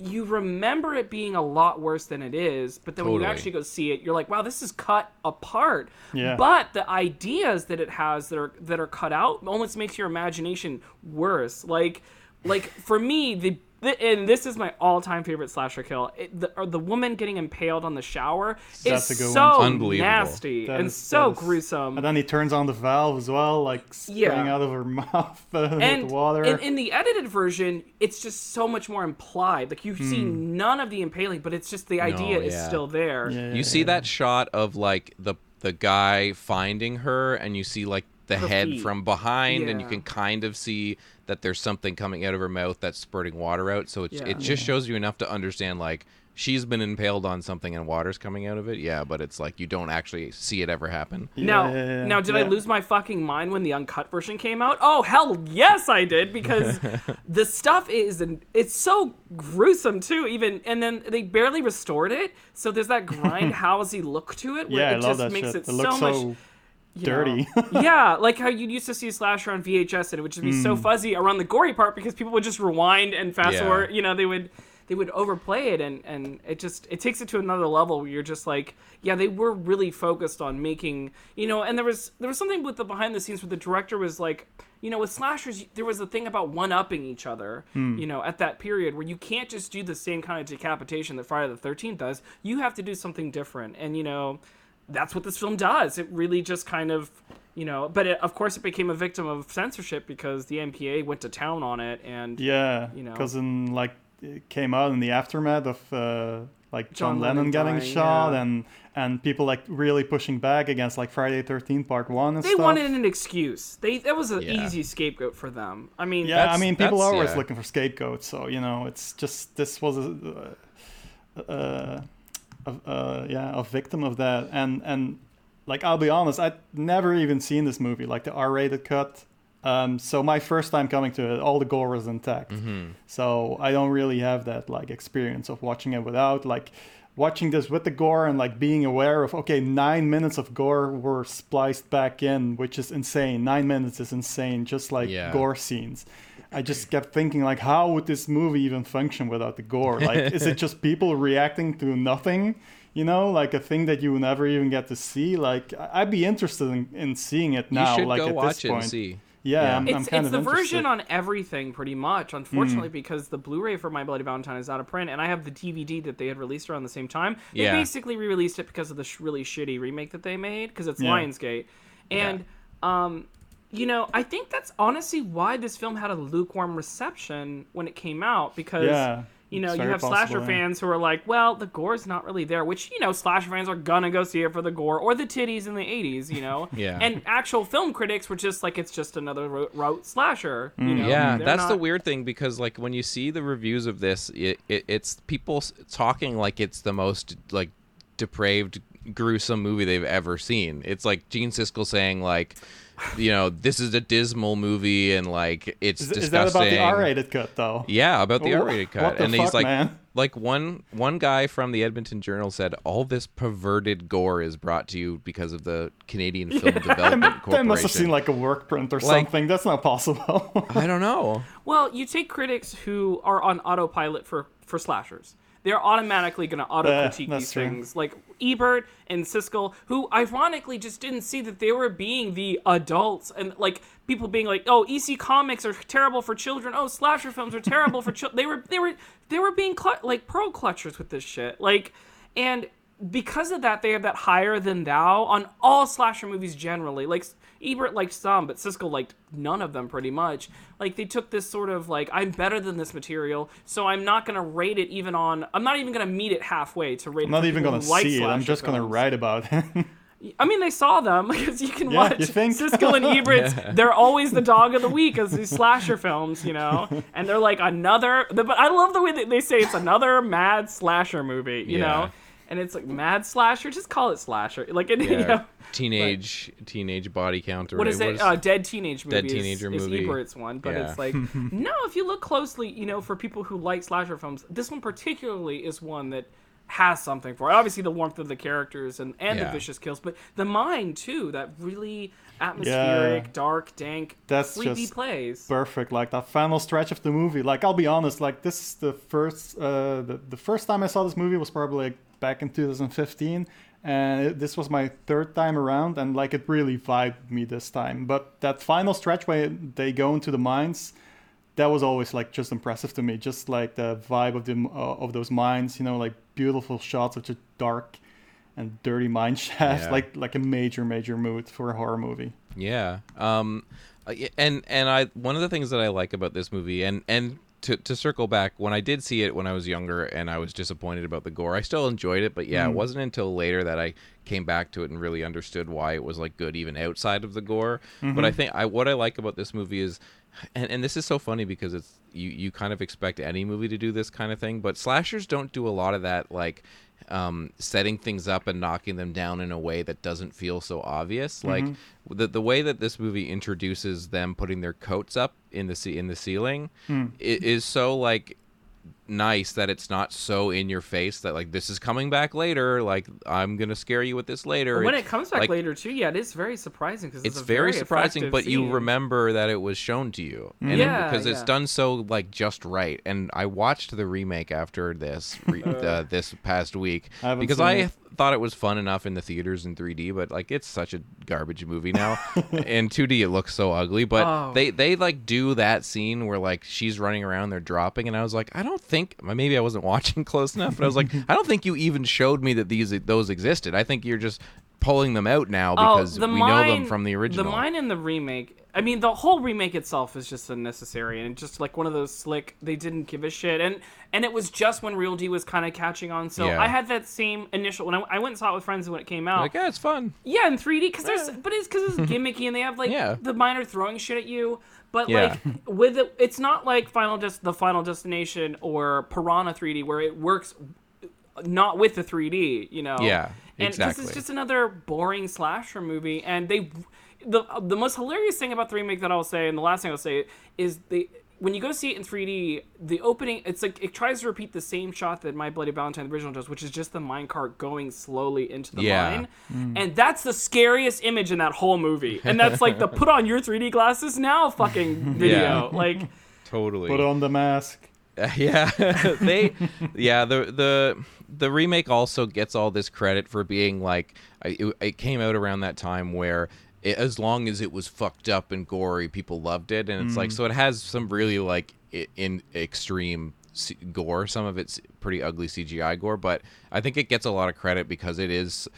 you remember it being a lot worse than it is, but then when you actually go see it, you're like, wow, this is cut apart. Yeah. But the ideas that it has that are that are cut out almost makes your imagination worse. Like, like for me, the and this is my all-time favorite slasher kill. It, the, or the woman getting impaled on the shower That's is a good so one. Unbelievable. nasty That and is- so that is- gruesome. And then he turns on the valve as well, like spraying Yeah. out of her mouth uh, and with water. in, in the edited version, it's just so much more implied. Like you see Hmm. none of the impaling, but it's just the idea No, is still there. You see that shot of like the the guy finding her, and you see like the Her head feet. from behind, and you can kind of see that there's something coming out of her mouth that's spurting water out. So it Yeah. it just shows you enough to understand like she's been impaled on something and water's coming out of it. Yeah, but it's like you don't actually see it ever happen. Now, now, did I lose my fucking mind when the uncut version came out? Oh hell, yes, I did because the stuff is and it's so gruesome too. Even and then they barely restored it, so there's that grindhousey look to it where Yeah, I it love just that makes shit. it It looks so much. So dirty. yeah, like how you used to see slasher on VHS and it would just be so Mm. fuzzy around the gory part because people would just rewind and fast Yeah. forward. You know, they would they would overplay it and and it just it takes it to another level where you're just like, yeah, they were really focused on making you know. And there was there was something with the behind the scenes where the director was like. You know, with slashers, there was a thing about one upping each other, Hmm. you know, at that period where you can't just do the same kind of decapitation that Friday the 13th does. You have to do something different. And, you know, that's what this film does. It really just kind of, you know, but it, of course it became a victim of censorship because the MPA went to town on it and yeah, you know. because in like it came out in the aftermath of uh, like John, John Lennon, Lennon getting dying, shot yeah. and and people like really pushing back against like Friday Thirteenth Part One and they stuff. wanted an excuse. They that was an Yeah. ezy scapegoat for them. I mean, yeah, I mean people are always yeah. looking for scapegoats, so you know it's just this was a, uh, a, a yeah a victim of that, and and like I'll be honest, I'd never even seen this movie, like the R-rated cut. Um, so my first time coming to it, all the gore was intact. Mhm. So I don't really have that like experience of watching it without like watching this with the gore and like being aware of okay, nine minutes of gore were spliced back in, which is insane. Nine minutes is insane, just like Yeah. gore scenes. I just kept thinking like, how would this movie even function without the gore? Like, is it just people reacting to nothing? You know, like a thing that you never even get to see. Like, I'd be interested in, in seeing it now. you should like go at watch this it point. and see. Yeah, I'm, I'm it's, kind it's of the interested. version on everything pretty much unfortunately Mm. because the blu-ray for my bloody valentine is out of print and i have the dvd that they had released around the same time they Yeah. basically re-released it because of the sh- really shitty remake that they made because it's Yeah. lionsgate and um you know i think that's honestly why this film had a lukewarm reception when it came out because Yeah, you know you have possible, slasher yeah. fans who are like well the gore's not really there which you know slasher fans are gonna go see it for the gore or the titties in the 80s you know Yeah. and actual film critics were just like it's just another ro- rote slasher you know yeah, They're that's the weird thing because like when you see the reviews of this, it, it it's people talking like it's the most like depraved, gruesome movie they've ever seen. It's like Gene Siskel saying like, you know, this is a dismal movie and like it's Is, disgusting. is that about the R-rated cut though? Yeah, about the Wha- R-rated cut, what the and he's like, man? like one one guy from the Edmonton Journal said, all this perverted gore is brought to you because of the Canadian Film Development Corporation. That must have seemed like a work print or Like- something. That's not possible. I don't know. Well, you take critics who are on autopilot for for slashers. They're automatically going to auto critique eh, that's these true. things, like Ebert and Siskel, who ironically just didn't see that they were being the adults and like people being like, "Oh, EC comics are terrible for children. Oh, slasher films are terrible for children." They were they were they were being cl- like pearl clutchers with this shit. Like, and because of that, they have that higher than thou on all slasher movies generally. Like Ebert liked some, but Siskel liked none of them pretty much. Like they took this sort of like I'm better than this material, so I'm not gonna rate it even on. I'm not even gonna meet it halfway to rate. I'm not even gonna like see it. I'm slasher just gonna write about it. I mean, they saw them because you can Yeah, watch you think? Siskel and Ebert's. They're always the dog of the week as these slasher films, you know. And they're like another. But I love the way that they say it's another mad slasher movie, you Yeah. know. And it's like mad slasher. Just call it slasher. Like it, Yeah, you know. teenage teenage body count or What is whatever it? Uh, Dead Teenage Movie. Dead is- Teenager is, movie. Ebert's one, but Yeah. it's like no. If you look closely, you know, for people who like slasher films, this one particularly is one that has something for it. Obviously, the warmth of the characters and and Yeah. the vicious kills, but the mind too. That really atmospheric, Yeah. dark, dank, That's creepy just plays. perfect. Like that final stretch of the movie. Like I'll be honest, like this is the first uh, the, the first time I saw this movie was probably like back in 2015, and this was my third time around, and like it really vibed me this time. But that final stretch where they go into the mines. That was always like just impressive to me, just like the vibe of the uh, of those mines, you know, like beautiful shots of just dark and dirty mine shafts, Yeah. like like a major major mood for a horror movie. Yeah. Um, uh, and and I one of the things that I like about this movie, and and to to circle back, when I did see it when I was younger, and I was disappointed about the gore, I still enjoyed it, but yeah, it Mm. wasn't until later that I came back to it and really understood why it was like good even outside of the gore. But I Mhm. think I what I like about this movie is. And, and this is so funny because it's you, you kind of expect any movie to do this kind of thing, but slashers don't do a lot of that like um, setting things up and knocking them down in a way that doesn't feel so obvious. Like Mhm. the the way that this movie introduces them putting their coats up in the ce- in the ceiling Hmm. is so like nice that it's not so in your face that like this is coming back later like i'm gonna scare you with this later when It's, it comes back like, later too, yeah, it is very surprising because it's a very, surprising effective but you remember that it was shown to you and Yeah, because it's yeah. done so like just right and i watched the remake after this re- uh, this past week I because i it. Thought it was fun enough in the theaters in 3d but like it's such a garbage movie now in 2d it looks so ugly but Oh. they they like do that scene where like she's running around they're dropping and i was like i don't think maybe i wasn't watching close enough but i was like i don't think you even showed me that these those existed i think you're just pulling them out now oh, because oh, we mine, know them from the original The mine in the remake. I mean, the whole remake itself is just unnecessary and just like one of those slick. They didn't give a shit, and and it was just when RealD was kind of catching on. So Yeah. I had that same initial when I, I went and saw it with friends when it came out. like yeah it's fun Yeah, in 3D because there's, but it's because it's gimmicky and they have like Yeah. the miner throwing shit at you. But Yeah. like with it, it's not like Final Just the Final Destination or Piranha 3D where it works not with the 3D, you know. Yeah, and this is just another boring slasher movie, and they the the most hilarious thing about the remake that I'll say, and the last thing I'll say is they. When you go see it in 3D, the opening, it's like it tries to repeat the same shot that My Bloody Valentine the original does, which is just the minecart going slowly into the Yeah. mine. Mm. And that's the scariest image in that whole movie. And that's like the put on your 3D glasses now fucking video. Yeah. Like, totally Put on the mask. Uh, yeah they yeah the the the remake also gets all this credit for being like it, it came out around that time where it, as long as it was fucked up and gory people loved it. And it's like Mm. so it has some really like in extreme C- gore. Some of it's pretty ugly cgi gore but i think it gets a lot of credit because it is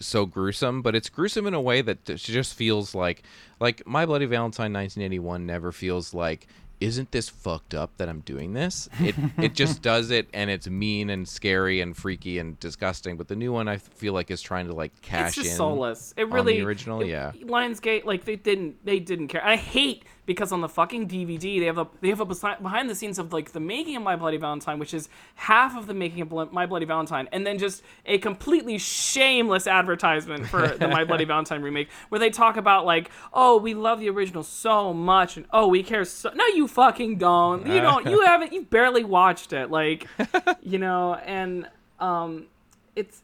so gruesome, but it's gruesome in a way that just feels like like My Bloody Valentine 1981 never feels like isn't this fucked up that I'm doing this? It it just does it and it's mean and scary and freaky and disgusting. But the new one I feel like is trying to like cash it's just in soulless. It really the original, it- yeah. Lionsgate, like they didn't, they didn't care. I hate because on the fucking DVD they have a they have a behind the scenes of like the making of My Bloody Valentine, which is half of the making of My Bloody Valentine, and then just a completely shameless advertisement for the My Bloody Valentine remake, where they talk about like, oh, we love the original so much, and oh, we care so. No, you fucking don't. You don't. You haven't. You barely watched it. Like, you know, and um, it's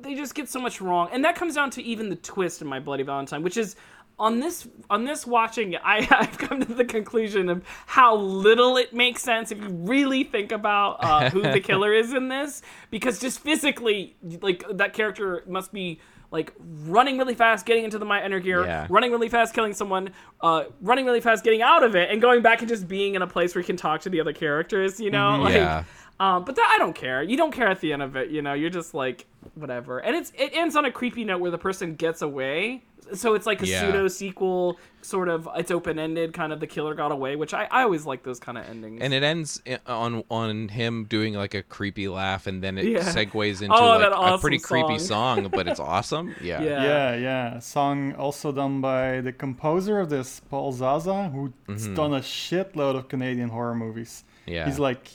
they just get so much wrong and that comes down to even the twist in my bloody valentine which is on this on this watching I, i've come to the conclusion of how little it makes sense if you really think about uh, who the killer is in this because just physically like that character must be like running really fast getting into the my inner gear Yeah. running really fast killing someone uh, running really fast getting out of it and going back and just being in a place where you can talk to the other characters you know Mhm. like Yeah. Um, but that I don't care. You don't care at the end of it, you know. You're just like whatever. And it's it ends on a creepy note where the person gets away. So it's like a Yeah. pseudo sequel, sort of. It's open ended, kind of. The killer got away, which I, I always like those kind of endings. And it ends on on him doing like a creepy laugh, and then it Yeah. segues into Oh, like that a awesome pretty creepy song. song, but it's awesome. Yeah. Yeah. Yeah, yeah. A song also done by the composer of this, Paul Zaza, who's Mhm. done a shitload of Canadian horror movies. Yeah. He's like,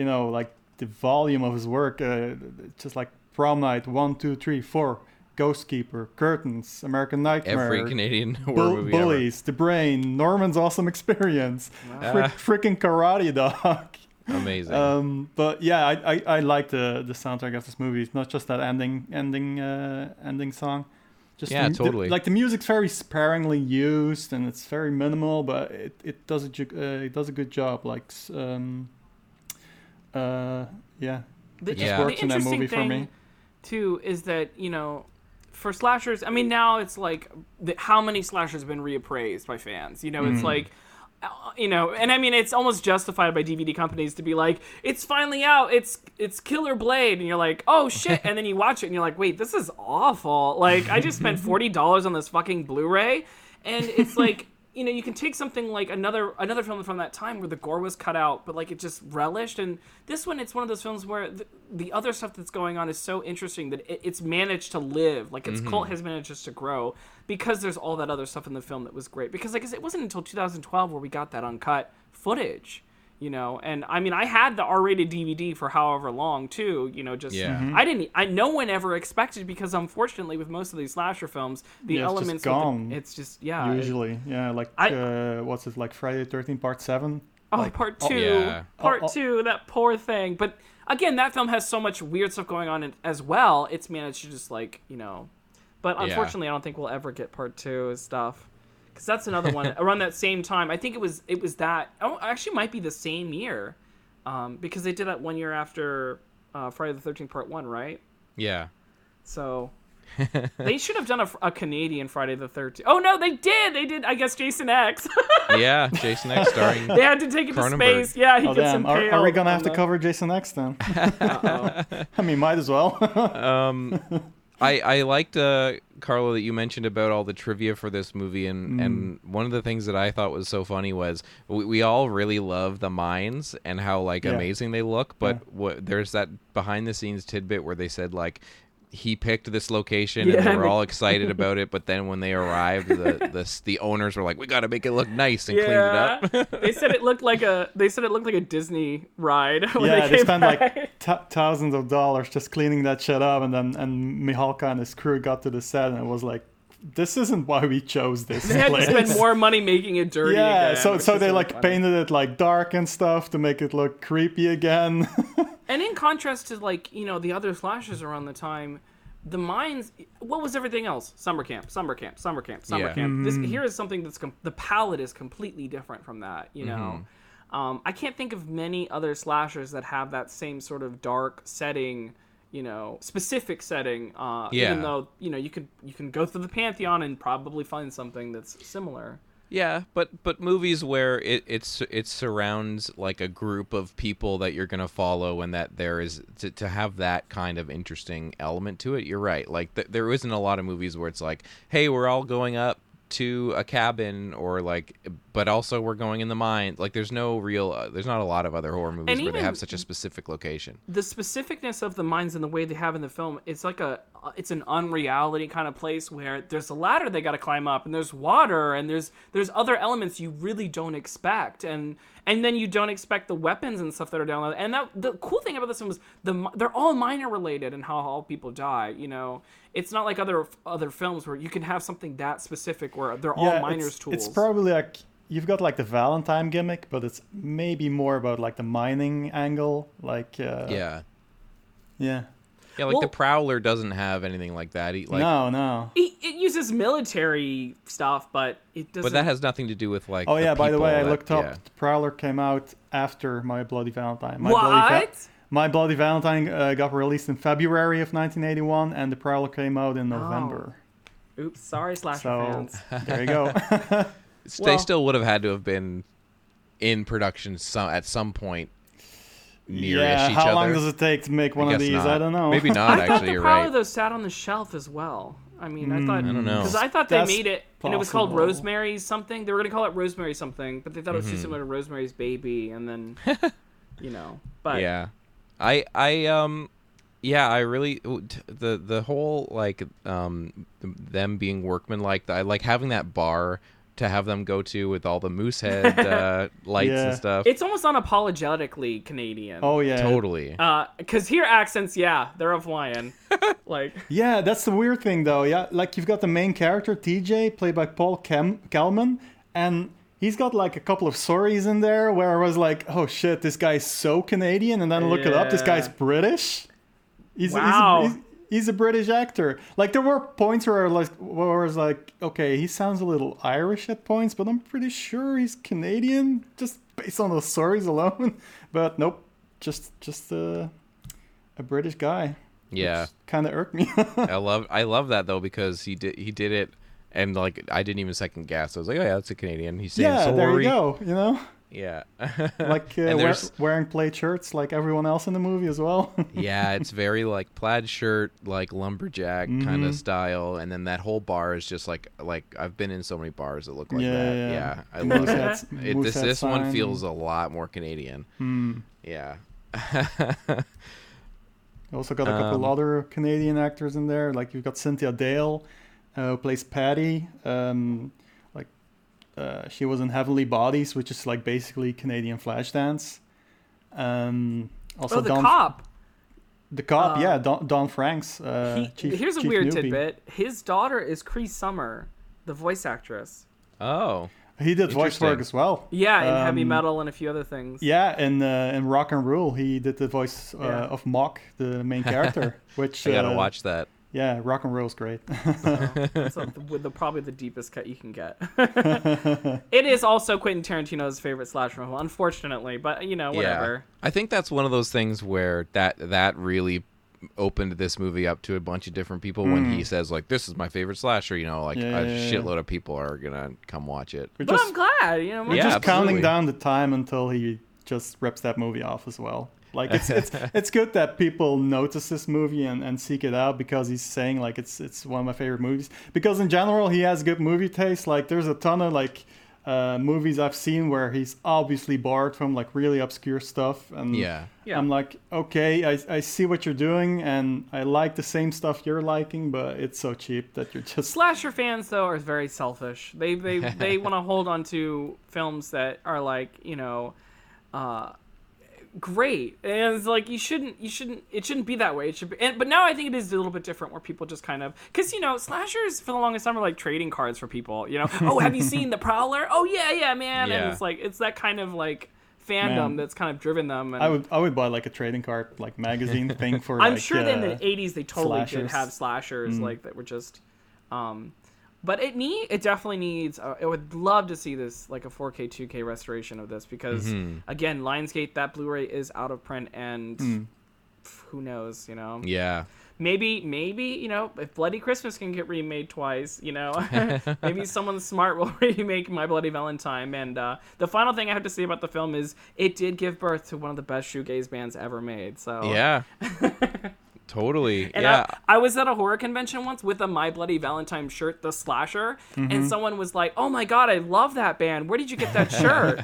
you know, like the volume of his work, uh, just like Prom Night, One, Two, Three, Four, Ghostkeeper, Curtains, American Nightmare, Every Canadian horror Bull- movie ever. Bullies, The Brain, Norman's Awesome Experience, Wow. frick- freaking Karate Dog. Amazing. Um, but yeah, I, I, I like the the soundtrack of this movie. It's not just that ending ending uh, ending song. Just Yeah, the- the- totally. like the music's very sparingly used and it's very minimal, but it, it does a ju- uh, it does a good job. Like um, uh, yeah, The, it just Yeah. works in that interesting movie for thing, me. too, is that you know, for slashers, I mean, now it's like the, how many slashers have been reappraised by fans? You know, it's Mhm. like. uh, You know, and I mean, it's almost justified by DVD companies to be like, "It's finally out. It's it's Killer Blade," and you're like, "Oh shit!" and then you watch it and you're like, "Wait, this is awful." Like, I just spent forty dollars on this fucking Blu-ray, and it's like, you know, you can take something like another another film from that time where the gore was cut out, but like it just relished. And this one, it's one of those films where the, the other stuff that's going on is so interesting that it, it's managed to live. Like its cult Mhm. has managed just to grow because there's all that other stuff in the film that was great. Because like it wasn't until 2012 where we got that uncut footage. You know, and I mean, I had the R-rated DVD for however long too. You know, just Yeah. Mhm. I didn't. I no one ever expected because unfortunately, with most of these slasher films, the yeah, it's elements just with the- gone. it's just yeah. it- usually yeah, like I- uh, what's it like Friday 13 Part Seven? Oh, like, part oh, two, Yeah. part Oh, oh. two, that poor thing. But again, that film has so much weird stuff going on as well. It's managed to just like you know, but Yeah. unfortunately, I don't think we'll ever get part two stuff because that's another one around that same time. I think it was it was that. Oh, actually, might be the same year, um, because they did that one year after uh, Friday the Thirteenth Part One, right? yeah. So. they should have done a, a Canadian Friday the Thirteenth. Oh no, they did. They did. I guess Jason X. Yeah. Jason X starring. they had to take it to space. Yeah, he Oh gets damn! Are, impaled. are we gonna have on to the- cover Jason X then? I mean, might as well. um, I I liked uh, Carlo that you mentioned about all the trivia for this movie, and Mm. and one of the things that I thought was so funny was we, we all really love the mines and how like Yeah. amazing they look, but what there's that behind the scenes tidbit where they said like. He picked this location, and they were they- all excited about it. But then when they arrived, the the, the owners were like, "We got to make it look nice and yeah. clean it up." they said it looked like a. They said it looked like a Disney ride. When yeah, they, they spent back. like t- thousands of dollars just cleaning that shit up, and then and Mihalka and his crew got to the set, and it was like, this isn't why we chose this place. They had to spend more money making it dirty. yeah, again, so so they really like funny. painted it like dark and stuff to make it look creepy again. And in contrast to like you know the other slashes around the time, the mines. What was everything else? Summer camp, summer camp, summer camp, summer Yeah. camp. This Mm. here is something that's com- the palette is completely different from that. You know, Mm-hmm. um, I can't think of many other slashers that have that same sort of dark setting. You know, specific setting. Uh, Yeah. Even though you know you could you can go through the pantheon and probably find something that's similar. Yeah, but but movies where it it's it surrounds like a group of people that you're gonna follow, and that there is to, to have that kind of interesting element to it. You're right. Like th- there isn't a lot of movies where it's like, hey, we're all going up to a cabin, or like, but also we're going in the mine. Like there's no real, uh, there's not a lot of other horror movies where they have such a specific location. the specificness of the mines and the way they have in the film it's like a it's an unreality kind of place where there's a ladder they got to climb up and there's water and there's there's other elements you really don't expect and and then you don't expect the weapons and stuff that are down there and that the cool thing about this one was the they're all miner related and how all people die you know it's not like other other films where you can have something that specific where they're all miners it's, tools it's probably like you've got like the Valentine gimmick, but it's maybe more about like the mining angle. Like uh, yeah, yeah. Yeah. Like the Prowler doesn't have anything like that. He, like, no, no. it, it uses military stuff but it doesn't but that has nothing to do with like. Oh yeah, by the way, I looked up. yeah. The Prowler came out after My Bloody Valentine. My Bloody Va- what My Bloody Valentine uh, got released in February of 1981, and The Prowler came out in November. oops sorry slasher So fans there you go. they Well- still would have had to have been in production some at some point near yeah, each how other. long does it take to make one of these? not. I don't know. Maybe not. I thought actually, the you're Prowler right. though sat on the shelf as well. I mean, I thought I don't know. because I thought they That's made it and it was called possible. Rosemary's something. They were gonna call it Rosemary something, but they thought it was too Mhm. similar to Rosemary's Baby, and then you know. But yeah i i um yeah i really the the whole like um them being workmen like i like having that bar to have them go to with all the moose head uh, lights Yeah. and stuff it's almost unapologetically Canadian. Oh yeah, totally Because here accents, yeah, they're flying. like Yeah, that's the weird thing though. Yeah, like you've got the main character TJ, played by Paul Kem- Kelman, and he's got like a couple of stories in there where I was like, oh shit, this guy's so Canadian, and then I look it up, this guy's British. He's, Wow. he's, he's, he's a British actor. Like there were points where I was like, where I was like, okay, he sounds a little Irish at points, but I'm pretty sure he's Canadian just based on the stories alone. But nope, just just uh, a British guy. yeah Kind of irked me. i love i love that though because he did he did it and like i didn't even second guess i was like oh yeah that's a canadian he's saying yeah, sorry there you go. You know, yeah like uh, wear, wearing plaid shirts like everyone else in the movie as well. yeah, it's very like plaid shirt, like lumberjack kind Mhm. of style, and then that whole bar is just like like I've been in so many bars that look like Yeah, that. yeah. Yeah, I love hats- it. it this this one feels a lot more Canadian. Hmm. Yeah. also got a couple Um, other Canadian actors in there. Like you've got Cynthia Dale, uh, who plays Patty. Um, uh, she was in Heavenly Bodies, which is like basically Canadian Flashdance. Um, also oh, the Don, cop. The cop, Uh, yeah, Don, Don Francks. Uh, He, Chief, here's a Chief weird Newby. tidbit. His daughter is Cree Summer, the voice actress. Oh. He did voice work as well. Yeah, in heavy Um, metal and a few other things. Yeah, in uh, in Rock and Rule, he did the voice uh, Yeah. of Mok, the main character. which I gotta uh, watch that. Yeah, Rock and Rule's great. That's a, with the, probably the deepest cut you can get. it is also Quentin Tarantino's favorite slasher film, unfortunately, but you know, whatever. Yeah. I think that's one of those things where that that really opened this movie up to a bunch of different people when he Mm. says like this is my favorite slasher, you know, like Yeah, a yeah, yeah. shitload of people are gonna come watch it. We're But just, I'm glad, you know. we're Yeah, just counting down the time until he just rips that movie off as well. Like it's it's it's good that people notice this movie and, and seek it out because he's saying like it's it's one of my favorite movies. Because in general he has good movie taste. Like there's a ton of like uh, movies I've seen where he's obviously borrowed from like really obscure stuff and Yeah. Yeah. I'm like, okay, I, I see what you're doing and I like the same stuff you're liking, but it's so cheap that you're just Slasher fans though are very selfish. They they they want to hold on to films that are like you know, uh, great. And it's like you shouldn't you shouldn't it shouldn't be that way. It should be. And, but now I think it is a little bit different where people just kind of because you know slashers for the longest time are like trading cards for people. You know, oh have you seen the Prowler? Oh yeah yeah man. Yeah. And it's like it's that kind of like fandom Man. that's kind of driven them. And I would I would buy like a trading card like magazine thing for I'm like, sure that in uh, the 80s they totally did have slashers Mm. like that were just um but it need it definitely needs uh, I would love to see this like a 4K 2K restoration of this because Mhm. again Lionsgate that Blu-ray is out of print and Mm. who knows you know Yeah. maybe maybe you know if Bloody Christmas can get remade twice you know maybe someone smart will remake My Bloody Valentine and uh, the final thing I have to say about the film is it did give birth to one of the best shoegaze bands ever made so Yeah. Totally. and yeah. I, I was at a horror convention once with a My Bloody Valentine shirt, the slasher, Mhm. and someone was like, "Oh my god, I love that band. Where did you get that shirt?"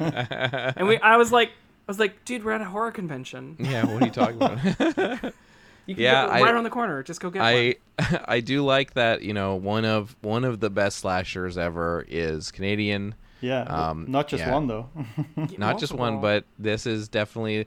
and we, I was like, I was like, "Dude, we're at a horror convention. yeah, what are you talking about? You can Yeah, get I- right around the corner. Just go get I one." I do like that, you know, one of one of the best slashers ever is Canadian. Yeah, Um, not just yeah. one though. Not just one, but this is definitely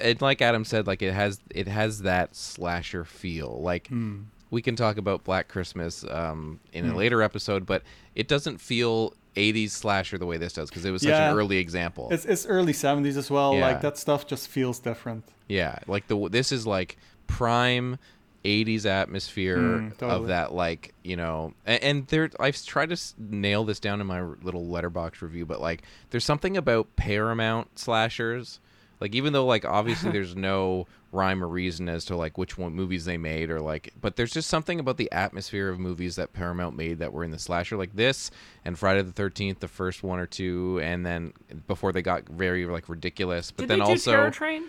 it like Adam said like it has it has that slasher feel. Like Hmm. we can talk about Black Christmas um in a Hmm. later episode, but it doesn't feel 80s slasher the way this does because it was such Yeah. an early example. It's it's early seventies as well. Yeah. Like that stuff just feels different. Yeah, like the this is like prime 80s atmosphere Mm, of that like, you know, and, and there I've tried to s- nail this down in my little Letterboxd review, but like there's something about Paramount slashers. Like even though like obviously there's no rhyme or reason as to like which one movies they made or like but there's just something about the atmosphere of movies that Paramount made that were in the slasher like this and Friday the 13th the first one or two and then before they got very like ridiculous but Did then they do also Terror Train?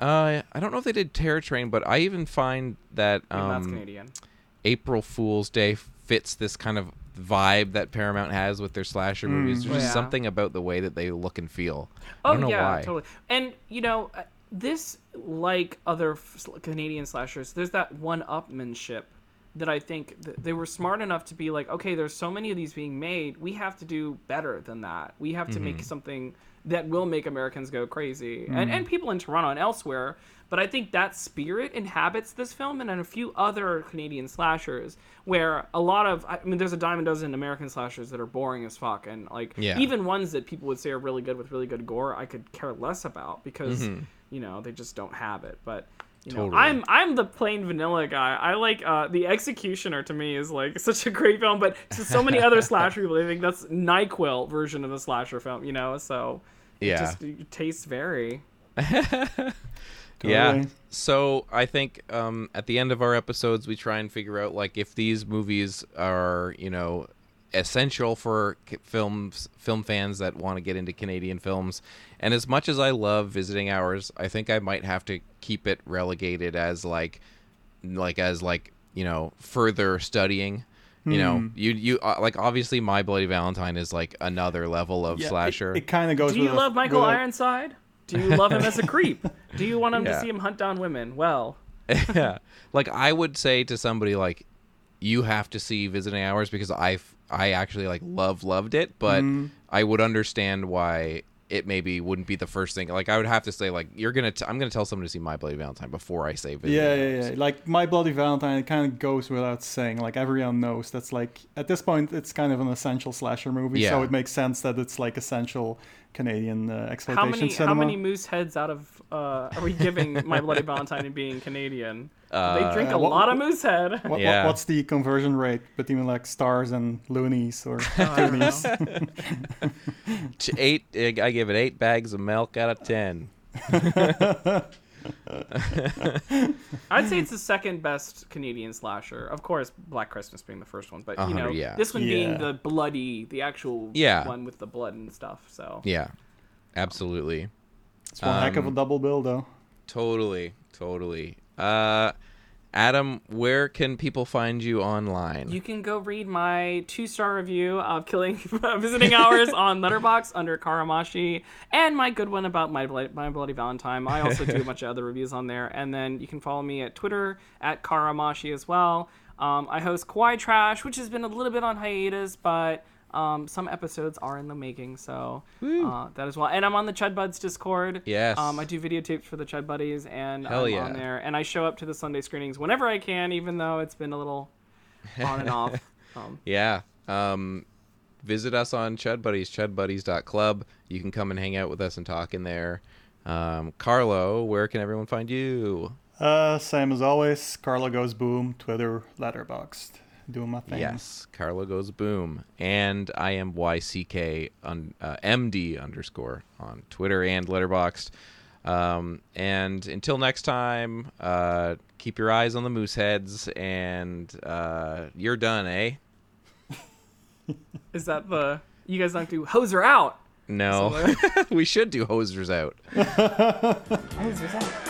Uh, I don't know if they did Terror Train, but I even find that I mean, that's um, Canadian. April Fool's Day fits this kind of vibe that Paramount has with their slasher Mm. movies. There's just Yeah. something about the way that they look and feel. I Oh don't know yeah, why. totally. And you know, uh, this like other Canadian slashers, there's that one-upmanship that I think th- they were smart enough to be like, okay, there's so many of these being made, we have to do better than that. We have to make Mhm. something that will make Americans go crazy, and Mhm. and people in Toronto and elsewhere. But I think that spirit inhabits this film and in a few other Canadian slashers, where a lot of I mean, there's a dime a dozen American slashers that are boring as fuck, and like Yeah. even ones that people would say are really good with really good gore, I could care less about because Mhm. you know they just don't have it. But you know, Totally. I'm I'm the plain vanilla guy. I like uh, the Executioner to me is like such a great film, but to so many other slasher people, I think that's Nyquil version of a slasher film. You know, so it Yeah. just tastes vary. Yeah. So I think um, at the end of our episodes, we try and figure out like if these movies are you know essential for c- films film fans that want to get into Canadian films. And as much as I love visiting hours, I think I might have to keep it relegated as like like as like you know further studying. You know, Hmm. you you uh, like obviously My Bloody Valentine is like another level of Yeah, slasher. It, kind of goes. Do you with love Michael with a- Ironside? Do you love him as a creep? Do you want him Yeah. to see him hunt down women? Well, yeah like i would say to somebody like you have to see visiting hours because i i actually like love loved it but Mhm. i would understand why it maybe wouldn't be the first thing like i would have to say like you're gonna t- i'm gonna tell someone to see my bloody valentine before i say visiting Yeah, hours. yeah, yeah. Like My Bloody Valentine, it kind of goes without saying. Like everyone knows that's like at this point, it's kind of an essential slasher movie. So it makes sense that it's like essential Canadian uh, exploitation how many cinema. how many moose heads out of uh, are we giving My Bloody Valentine and being Canadian? Uh, they drink a what- lot of Moosehead. What, what- what's the conversion rate between like stars and loonies or toonies? Eight i give it eight bags of milk out of ten I'd say it's the second best Canadian slasher. Of course, Black Christmas being the first one, but you know, 100, yeah. this one Yeah. being the bloody, the actual Yeah. one with the blood and stuff. So yeah absolutely it's one heck of a Um, double bill, though. totally totally uh adam where can people find you online you can go read my two-star review of Killing Visiting Hours on Letterboxd under Karamashi, and my good one about my Bloody, my Bloody Valentine. I also do a bunch of other reviews on there, and then you can follow me at Twitter at Karamashi as well. Um, I host Kawaii Trash, which has been a little bit on hiatus, but um, some episodes are in the making, so uh, that as well. And I'm on the Chud Buds Discord. Yes. Um, I do videotapes for the Chud Buddies, and Hell I'm yeah. on there. And I show up to the Sunday screenings whenever I can, even though it's been a little on and off. Um, Yeah. Um, visit us on Chud Buddies, chudbuddies.club. You can come and hang out with us and talk in there. Um, Carlo, where can everyone find you? Uh, same as always. Carlo goes boom. Twitter, Letterboxd. Doing my thing. Yes, Carlo goes boom. And I am YCK on uh, MD underscore on Twitter and Letterboxd. Um, and until next time, uh, keep your eyes on the moose heads, and uh, you're done, eh? is that the you guys don't do hoser out? No, we should do hosers out. Hosers out.